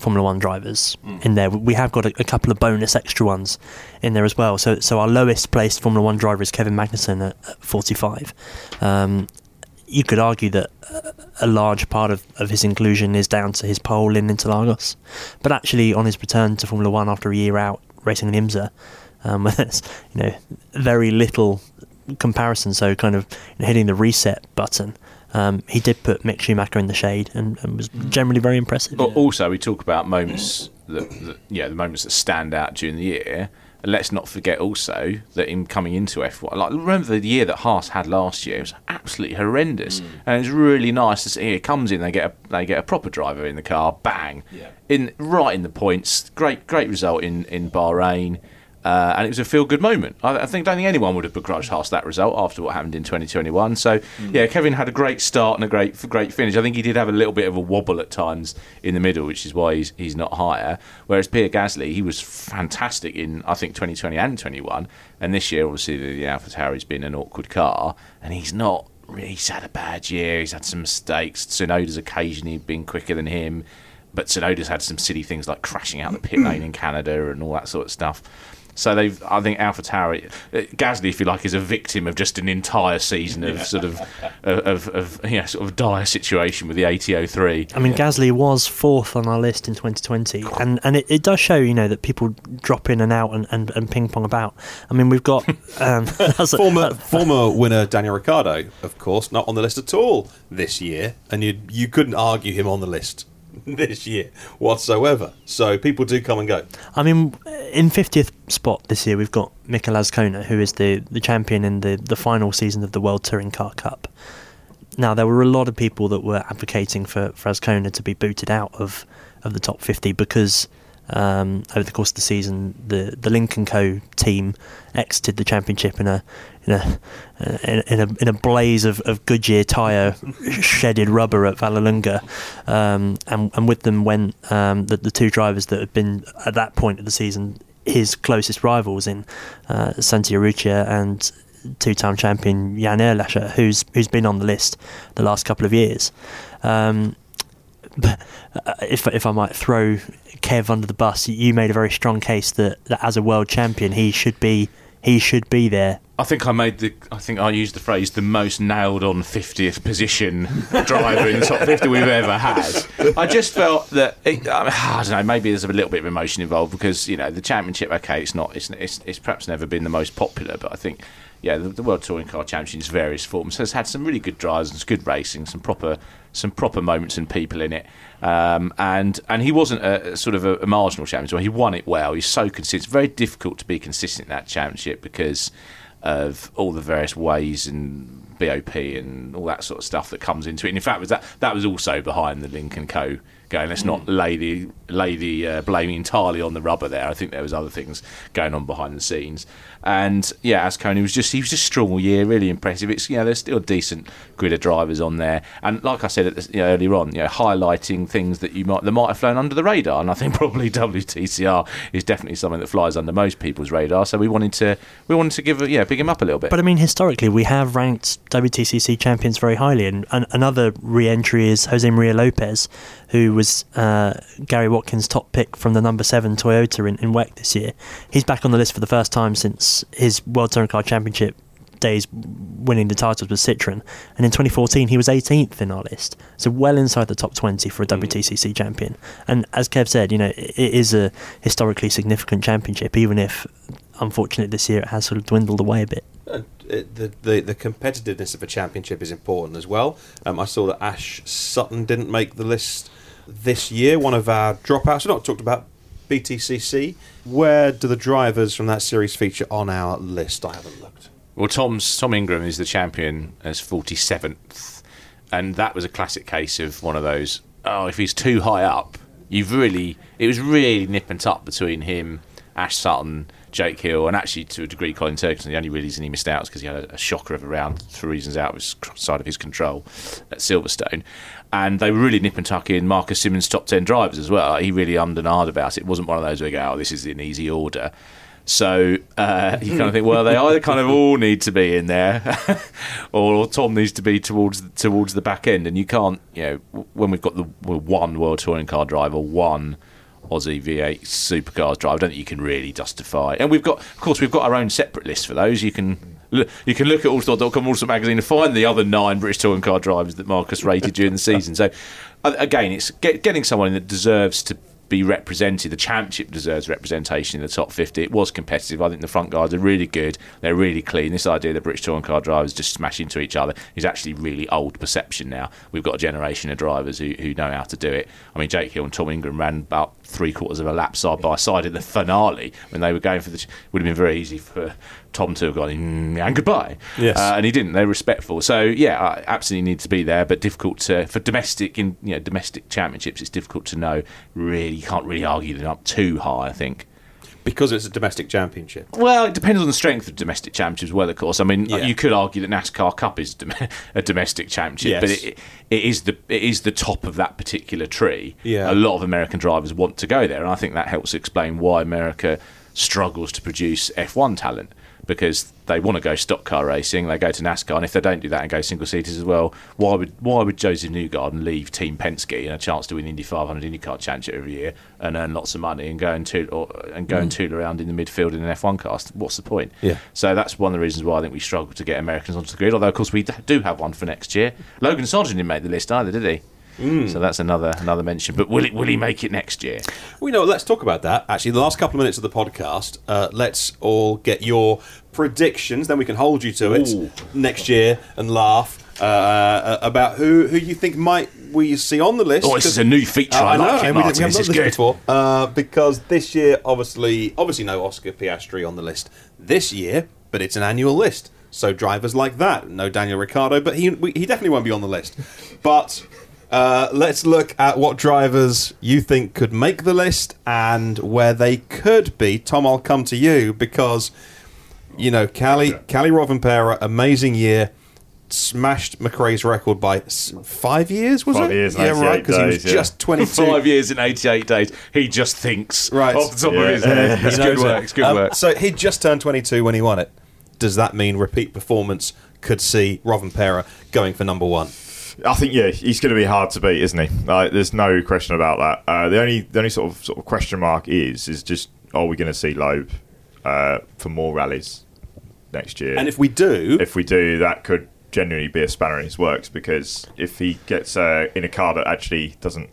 Formula One drivers in there. We have got a, a couple of bonus extra ones in there as well. So, so our lowest placed Formula One driver is Kevin Magnussen at, at 45. Um, you could argue that a large part of, of his inclusion is down to his pole in Interlagos, but actually on his return to Formula One after a year out racing in IMSA, um, where there's you know very little comparison, so kind of hitting the reset button. Um, he did put Mick Schumacher in the shade and, and was generally very impressive. But also, we talk about moments that, that, yeah, the moments that stand out during the year. And let's not forget also that in coming into F1, like remember the year that Haas had last year it was absolutely horrendous, and it's really nice to see. He comes in, they get a they get a proper driver in the car, bang, in right in the points. Great great result in in Bahrain. Uh, and it was a feel-good moment. I, I think don't think anyone would have begrudged Haas that result after what happened in 2021. So yeah, Kevin had a great start and a great great finish. I think he did have a little bit of a wobble at times in the middle, which is why he's he's not higher. Whereas Pierre Gasly, he was fantastic in I think 2020 and 21, and this year obviously the, the AlphaTauri's been an awkward car, and he's not. really- He's had a bad year. He's had some mistakes. Tsunoda's occasionally been quicker than him, but Tsunoda's had some silly things like crashing out the pit lane in Canada and all that sort of stuff. So they've, I think, Alpha Tauri, uh, Gasly, if you like, is a victim of just an entire season of sort of, of, of, yeah, sort of dire situation with the AT03. I mean, Gasly was fourth on our list in 2020, and and it, it does show, you know, that people drop in and out and, and, and ping pong about. I mean, we've got um, that's a- former former winner Daniel Ricciardo, of course, not on the list at all this year, and you you couldn't argue him on the list this year whatsoever. So people do come and go. I mean, in 50th spot this year, we've got Mikel Azcona, who is the, the champion in the, the final season of the World Touring Car Cup. Now, there were a lot of people that were advocating for, for Azcona to be booted out of, of the top 50 because um, over the course of the season, the, the Lynk & Co. team exited the championship in a in a in, in a in a blaze of, of Goodyear tyre shedded rubber at Vallelunga, um, and and with them went um, the the two drivers that had been at that point of the season his closest rivals in uh, Santi Urrutia and two-time champion Yann Ehrlacher, who's who's been on the list the last couple of years. Um, but uh, if if I might throw Kev under the bus, you made a very strong case that, that as a world champion he should be he should be there. I think I made the. I think I used the phrase the most nailed on fiftieth position driver in the top fifty we've ever had. I just felt that it, I, don't know. Maybe there's a little bit of emotion involved because you know the championship. Okay, it's not. It's it's, it's perhaps never been the most popular, but I think yeah, the, the World Touring Car Championship in various forms has had some really good drives and good racing, some proper some proper moments and people in it. Um, and and he wasn't a, a sort of a, a marginal champion. So he won it well. He's so consistent. It's very difficult to be consistent in that championship because of all the various ways and BOP and all that sort of stuff that comes into it. And in fact, was that that was also behind the Lynk & Co. Going, let's not lay the lay the uh, blame entirely on the rubber there. I think there was other things going on behind the scenes. And yeah, as Azcona was just he was just strong all year, really impressive. It's you know there's still decent grid of drivers on there, and like I said the, you know, earlier on, you know highlighting things that you might that might have flown under the radar. And I think probably WTCR is definitely something that flies under most people's radar. So we wanted to we wanted to give yeah pick him up a little bit. But I mean, historically, we have ranked WTCC champions very highly, and, and another re-entry is Jose Maria Lopez, who was uh, Gary Watkins' top pick from the number seven Toyota in, in WEC this year. He's back on the list for the first time since his World Touring Car Championship days winning the titles with Citroen. And in 2014, he was 18th in our list. So well inside the top 20 for a Mm. WTCC champion. And as Kev said, you know, it is a historically significant championship, even if, unfortunately, this year it has sort of dwindled away a bit. And it, the, the the competitiveness of a championship is important as well. Um, I saw that Ash Sutton didn't make the list this year. One of our dropouts. We've not talked about BTCC. Where do the drivers from that series feature on our list? I haven't looked. Well, Tom's Tom Ingram is the champion as 47th, and that was a classic case of one of those. Oh, if he's too high up, you've really it was really nip and tuck between him, Ash Sutton, Jake Hill, and actually to a degree Colin Turkington. The only reason he missed out is because he had a, a shocker of a round for reasons out of his side of his control at Silverstone. And they were really nip and tuck in Marcus Simmons' top 10 drivers as well. He really ummed and about it. It wasn't one of those where you go, oh, this is an easy order. So uh, you kind of think, well, they either kind of all need to be in there, or Tom needs to be towards towards the back end, and you can't, you know, when we've got the one World Touring Car driver, one Aussie V8 supercars driver, I don't think you can really justify. And we've got, of course, we've got our own separate list for those. You can you can look at autosport.com, Autosport magazine, and find the other nine British Touring Car drivers that Marcus rated during the season. So again, it's get, getting someone that deserves to be represented. The championship deserves representation in the top 50. It was competitive. I think the front guards are really good. They're really clean. This idea that British touring car drivers just smash into each other is actually really old perception now. We've got a generation of drivers who, who know how to do it. I mean, Jake Hill and Tom Ingram ran about three quarters of a lap side by side in the finale when they were going for the. Would have been very easy for Tom to have gone mm, and goodbye. Yes. Uh, and he didn't. They're respectful. So yeah, I absolutely need to be there, but difficult to for domestic in you know domestic championships. It's difficult to know. Really, you can't really argue them up too high. I think. Because it's a domestic championship. Well, it depends on the strength of domestic championships. as Well, of course, I mean, Yeah. you could argue that NASCAR Cup is a domestic championship, but it, it is the it is the top of that particular tree. Yeah. A lot of American drivers want to go there, and I think that helps explain why America struggles to produce F1 talent because they want to go stock car racing. They go to NASCAR, and if they don't do that and go single seaters as well, why would why would Joseph Newgarden leave Team Penske and a chance to win Indy 500 IndyCar Championship every year and earn lots of money and go and tool or, and go and Mm. tool around in the midfield in an F1 cast? What's the point? Yeah. So that's one of the reasons why I think we struggle to get Americans onto the grid. Although of course we do have one for next year. Logan Sargeant didn't make the list either, did he? Mm. So that's another another mention. But will it will he make it next year? We know. Let's talk about that. Actually, the last couple of minutes of the podcast, uh, let's all get your predictions. Then we can hold you to it Ooh. next year and laugh uh, about who who you think might we see on the list. Oh, this is a new feature. Uh, I I know, it, and we, we This is good. before uh, because this year, obviously, obviously no Oscar Piastri on the list this year, but it's an annual list. So drivers like that, no Daniel Ricciardo, but he we, he definitely won't be on the list. But uh, let's look at what drivers you think could make the list and where they could be. Tom, I'll come to you because you know Kalle Kalle Rovanpera, amazing year. Smashed McRae's record by five years, was Five it? years yeah, right, because he was yeah. just twenty-two. Five years in 88 days. He just thinks Right. off the top Yeah. of his head. He It's good work. It's good Um, work. So he just turned 22 when he won it. Does that mean repeat performance could see Rovanpera going for number one? I think yeah, he's going to be hard to beat, isn't he? Like, there's no question about that. Uh, the only the only sort of sort of question mark is is just are we going to see Loeb uh, for more rallies next year? And if we do, if we do, that could genuinely be a spanner in his works because if he gets uh, in a car that actually doesn't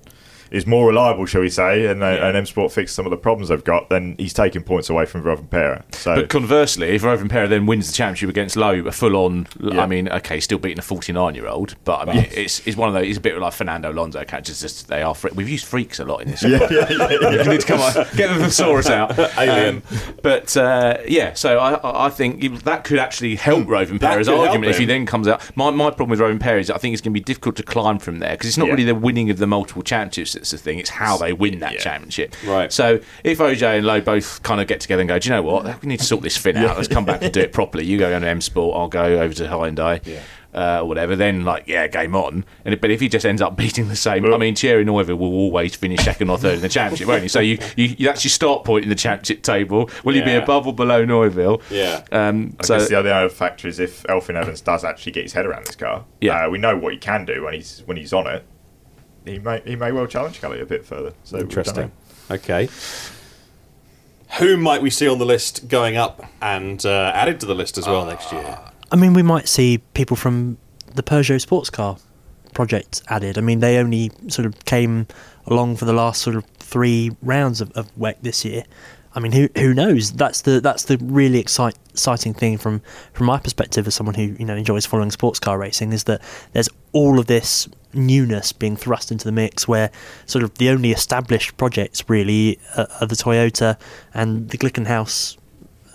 is more reliable, shall we say, and, uh, and M Sport fixed some of the problems they've got, then he's taking points away from Rovanpera. So But conversely, if Rovanpera then wins the championship against Loeb, a full on, Yeah. I mean, okay, still beating a 49 year old, but I mean, Yeah. it's, it's one of those, it's a bit like Fernando Alonso catches, just they are, fre- we've used freaks a lot in this. Yeah, yeah, yeah, yeah. you need to come on, get the thesaurus out. Alien. Um, but uh, yeah, so I- I, think that could actually help Rovan That Pera's argument if he then comes out. My, my problem with Rovanpera is I think it's going to be difficult to climb from there because it's not Yeah. really the winning of the multiple championships that's the thing, it's how they win that championship. Right. So if Ogier and Loeb both kind of get together and go, do you know what? We need to sort this fin out. Let's come back and do it properly. You go on to M Sport, I'll go over to Hyundai. Uh, or whatever, then like yeah, game on. And but if he just ends up beating the same, I mean, Thierry Neuville will always finish second or third in the championship, won't he? So you, you, you that's your start point in the championship table. Will he be above or below Neuville? Yeah. Um, I so guess the other, other factor is if Elfyn Evans does actually get his head around this car. Yeah. uh, we know what he can do when he's when he's on it. He may he may well challenge Kalle a bit further. So Interesting. Okay. Who might we see on the list going up and uh, added to the list as well next year? I mean, we might see people from the Peugeot sports car project added. I mean, they only sort of came along for the last sort of three rounds of, of WEC this year. I mean, who who knows? That's the that's the really excite, exciting thing from from my perspective as someone who you know enjoys following sports car racing is that there's all of this newness being thrust into the mix where sort of the only established projects really are, are the Toyota and the Glickenhaus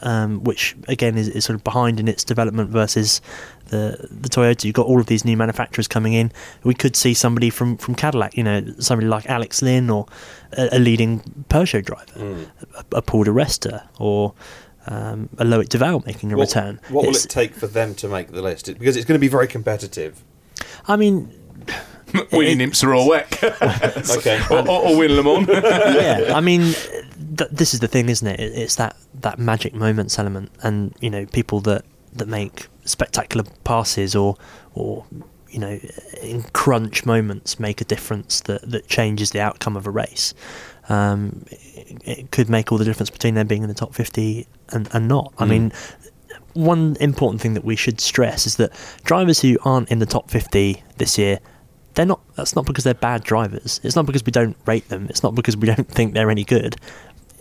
um, which again is, is sort of behind in its development versus the the Toyota. You've got all of these new manufacturers coming in. We could see somebody from, from Cadillac, you know, somebody like Alex Lynn or a, a leading Peugeot driver, a, a Paul di Resta or um, a Loic Duval making a What- return. What will it take for them to make the list? Because it's going to be very competitive. I mean, Winning IMSA or WEC. Okay. or, or, or win Le Mans. yeah, I mean, th- this is the thing, isn't it? It- It's that, that magic moments element, and you know, people that, that make spectacular passes or or you know, in crunch moments make a difference that, that changes the outcome of a race. Um, it, it could make all the difference between them being in the top fifty and, and not. I Mm. mean, one important thing that we should stress is that drivers who aren't in the top 50 this year they're not that's not because they're bad drivers. It's not because we don't rate them. It's not because we don't think they're any good.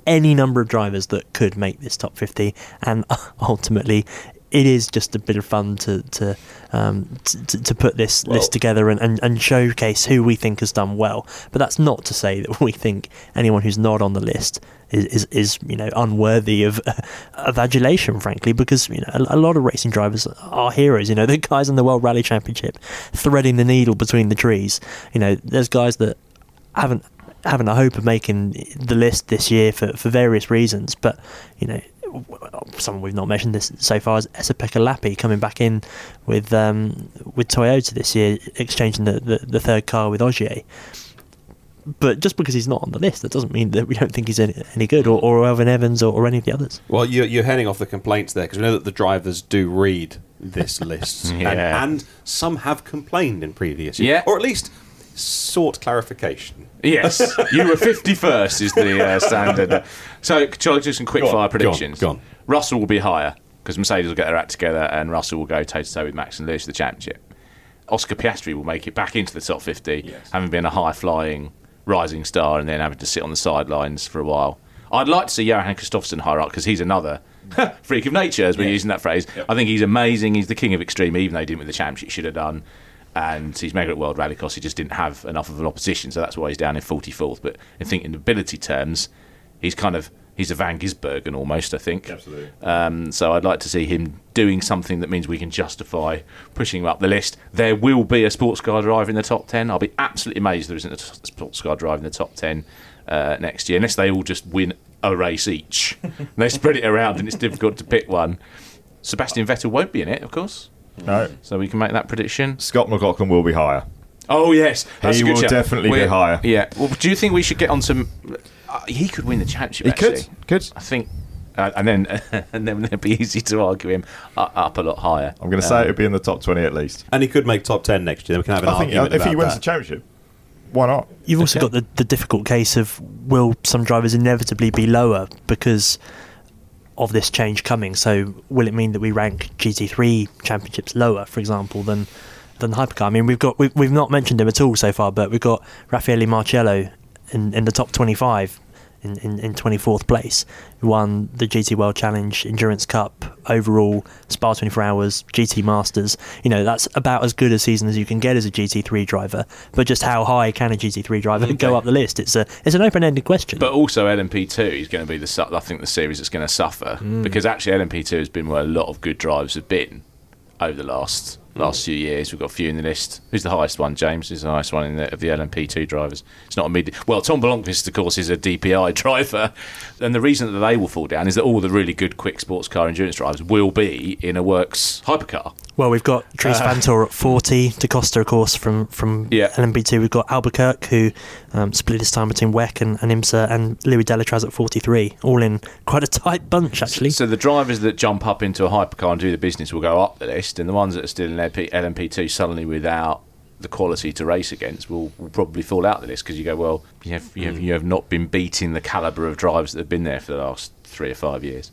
Any number of drivers that could make this top 50 and ultimately it is just a bit of fun to to um, to, to put this Well- list together and, and, and showcase who we think has done well. But that's not to say that we think anyone who's not on the list is is, is you know unworthy of of adulation, frankly, because you know a, a lot of racing drivers are heroes. You know, the guys in the World Rally Championship threading the needle between the trees. You know, there's guys that haven't having a hope of making the list this year for, for various reasons. But you know, someone we've not mentioned this so far is Esapekka Lappi coming back in with um, with Toyota this year, exchanging the, the, the third car with Ogier. But just because he's not on the list, that doesn't mean that we don't think he's any, any good, or, or Elfyn Evans, or, or any of the others. Well, you're, you're heading off the complaints there because we know that the drivers do read this list, and, and some have complained in previous years, Yeah. or at least sought clarification. Yes, you were 51st is the uh, standard. So, shall I do some quick fire go on, predictions? go on. Russell will be higher because Mercedes will get their act together and Russell will go toe to toe with Max and Lewis for the championship. Oscar Piastri will make it back into the top 50, having been a high flying rising star and then having to sit on the sidelines for a while. I'd like to see Johan Kristoffersson higher up because he's another freak of nature, as we're using that phrase. I think he's amazing. He's the king of extreme, even though he didn't win the championship, should have done. And he's mega at World Rallycross. He just didn't have enough of an opposition, so that's why he's down in 44th. But I think in ability terms, he's kind of he's a Van Gisbergen almost. I think Absolutely. um, so I'd like to see him doing something that means we can justify pushing him up the list. There will be a sports car driver in the top 10. I'll be absolutely amazed there isn't a sports car driver in the top 10 uh, next year, unless they all just win a race each. they spread it around and it's difficult to pick one. Sebastian Vettel won't be in it, of course. No. So we can make that prediction. Scott McLaughlin will be higher. Oh, yes. That's He a good will shout. definitely be We're- higher. Yeah. Well, do you think we should get on some. Uh, he could win the championship, He could, actually. Could. I think. Uh, and then and then it'd be easy to argue him uh, up a lot higher. I'm going to say Um, it would be in the top 20 at least. And he could make top 10 next year. We can have an I think argument if he wins that. the championship, why not? You've also got the, the difficult case of will some drivers inevitably be lower because of this change coming? So will it mean that we rank GT3 championships lower, for example, than than the hypercar? I mean, we've got we've, we've not mentioned him at all so far, but we've got Raffaele Marcello in, in the top 25 in, in, in 24th place, won the GT World Challenge Endurance Cup overall, Spa 24 Hours, GT Masters. You know, that's about as good a season as you can get as a GT3 driver. But just how high can a GT3 driver go up the list? It's a it's an open ended question. But also LMP2 is going to be the su- I think the series that's going to suffer Mm. because actually LMP2 has been where a lot of good drives have been over the last last few years. We've got a few in the list. Who's the highest one? James Who's the highest one in the, of the LMP2 drivers. It's not immediate. Well, Tom Blomqvist, of course, is a DPI driver, and the reason that they will fall down is that all the really good quick sports car endurance drivers will be in a works hypercar. Well, we've got Dries Uh, Vanthoor at 40, Da Costa, of course, from, from LMP2. We've got Albuquerque, who um, split his time between WEC and, and IMSA, and Louis Deletraz at 43, all in quite a tight bunch, actually. So the drivers that jump up into a hypercar and do the business will go up the list, and the ones that are still in LMP, LMP2 suddenly without the quality to race against will, will probably fall out of the list because you go, well, you have, you, have, Mm. you have not been beating the calibre of drivers that have been there for the last three or five years.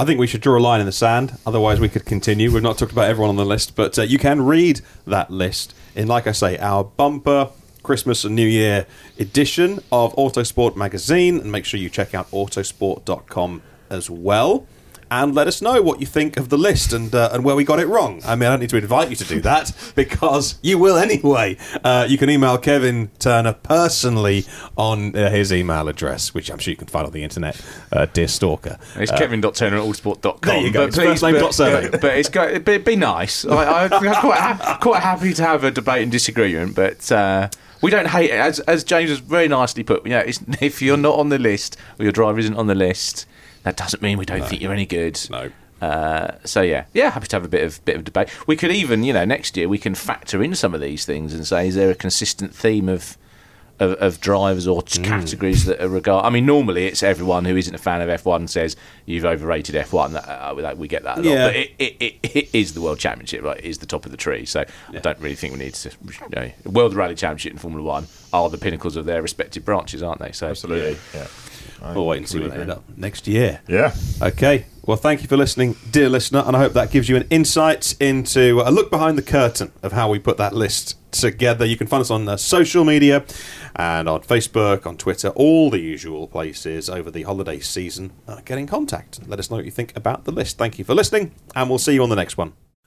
I think we should draw a line in the sand. Otherwise, we could continue. We've not talked about everyone on the list, but uh, you can read that list in, like I say, our bumper Christmas and New Year edition of Autosport magazine. And make sure you check out autosport.com as well. And let us know what you think of the list and uh, and where we got it wrong. I mean, I don't need to invite you to do that because you will anyway. Uh, you can email Kevin Turner personally on uh, his email address, which I'm sure you can find on the internet, uh, dear stalker. It's Uh, kevin.turner at allsport.com. There you go. But name but, but, but it's go, it'd be, nice. I, I'm quite, ha- quite happy to have a debate and disagreement, but uh, we don't hate it. As, as James has very nicely put, you know, if you're not on the list or your driver isn't on the list, that doesn't mean we don't think you're any good. No. Uh, so yeah, yeah, happy to have a bit of bit of debate. We could even, you know, next year we can factor in some of these things and say, is there a consistent theme of of, of drivers or Mm. categories that are regard? I mean, normally it's everyone who isn't a fan of F1 says you've overrated F1. That, uh, that- we get that a lot, Yeah. but it, it, it, it is the World Championship, right? It is the top of the tree. So I don't really think we need to. You know, World Rally Championship and Formula One are the pinnacles of their respective branches, aren't they? So Absolutely, yeah. We'll wait and see where they end up next year. Yeah. Okay. Well, thank you for listening, dear listener, and I hope that gives you an insight into a look behind the curtain of how we put that list together. You can find us on uh, social media and on Facebook, on Twitter, all the usual places over the holiday season. Uh, get in contact. Let us know what you think about the list. Thank you for listening, and we'll see you on the next one.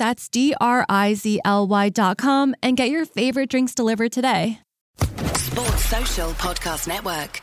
That's D R I Z L Y.com and get your favorite drinks delivered today. Sports Social Podcast Network.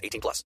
18 plus.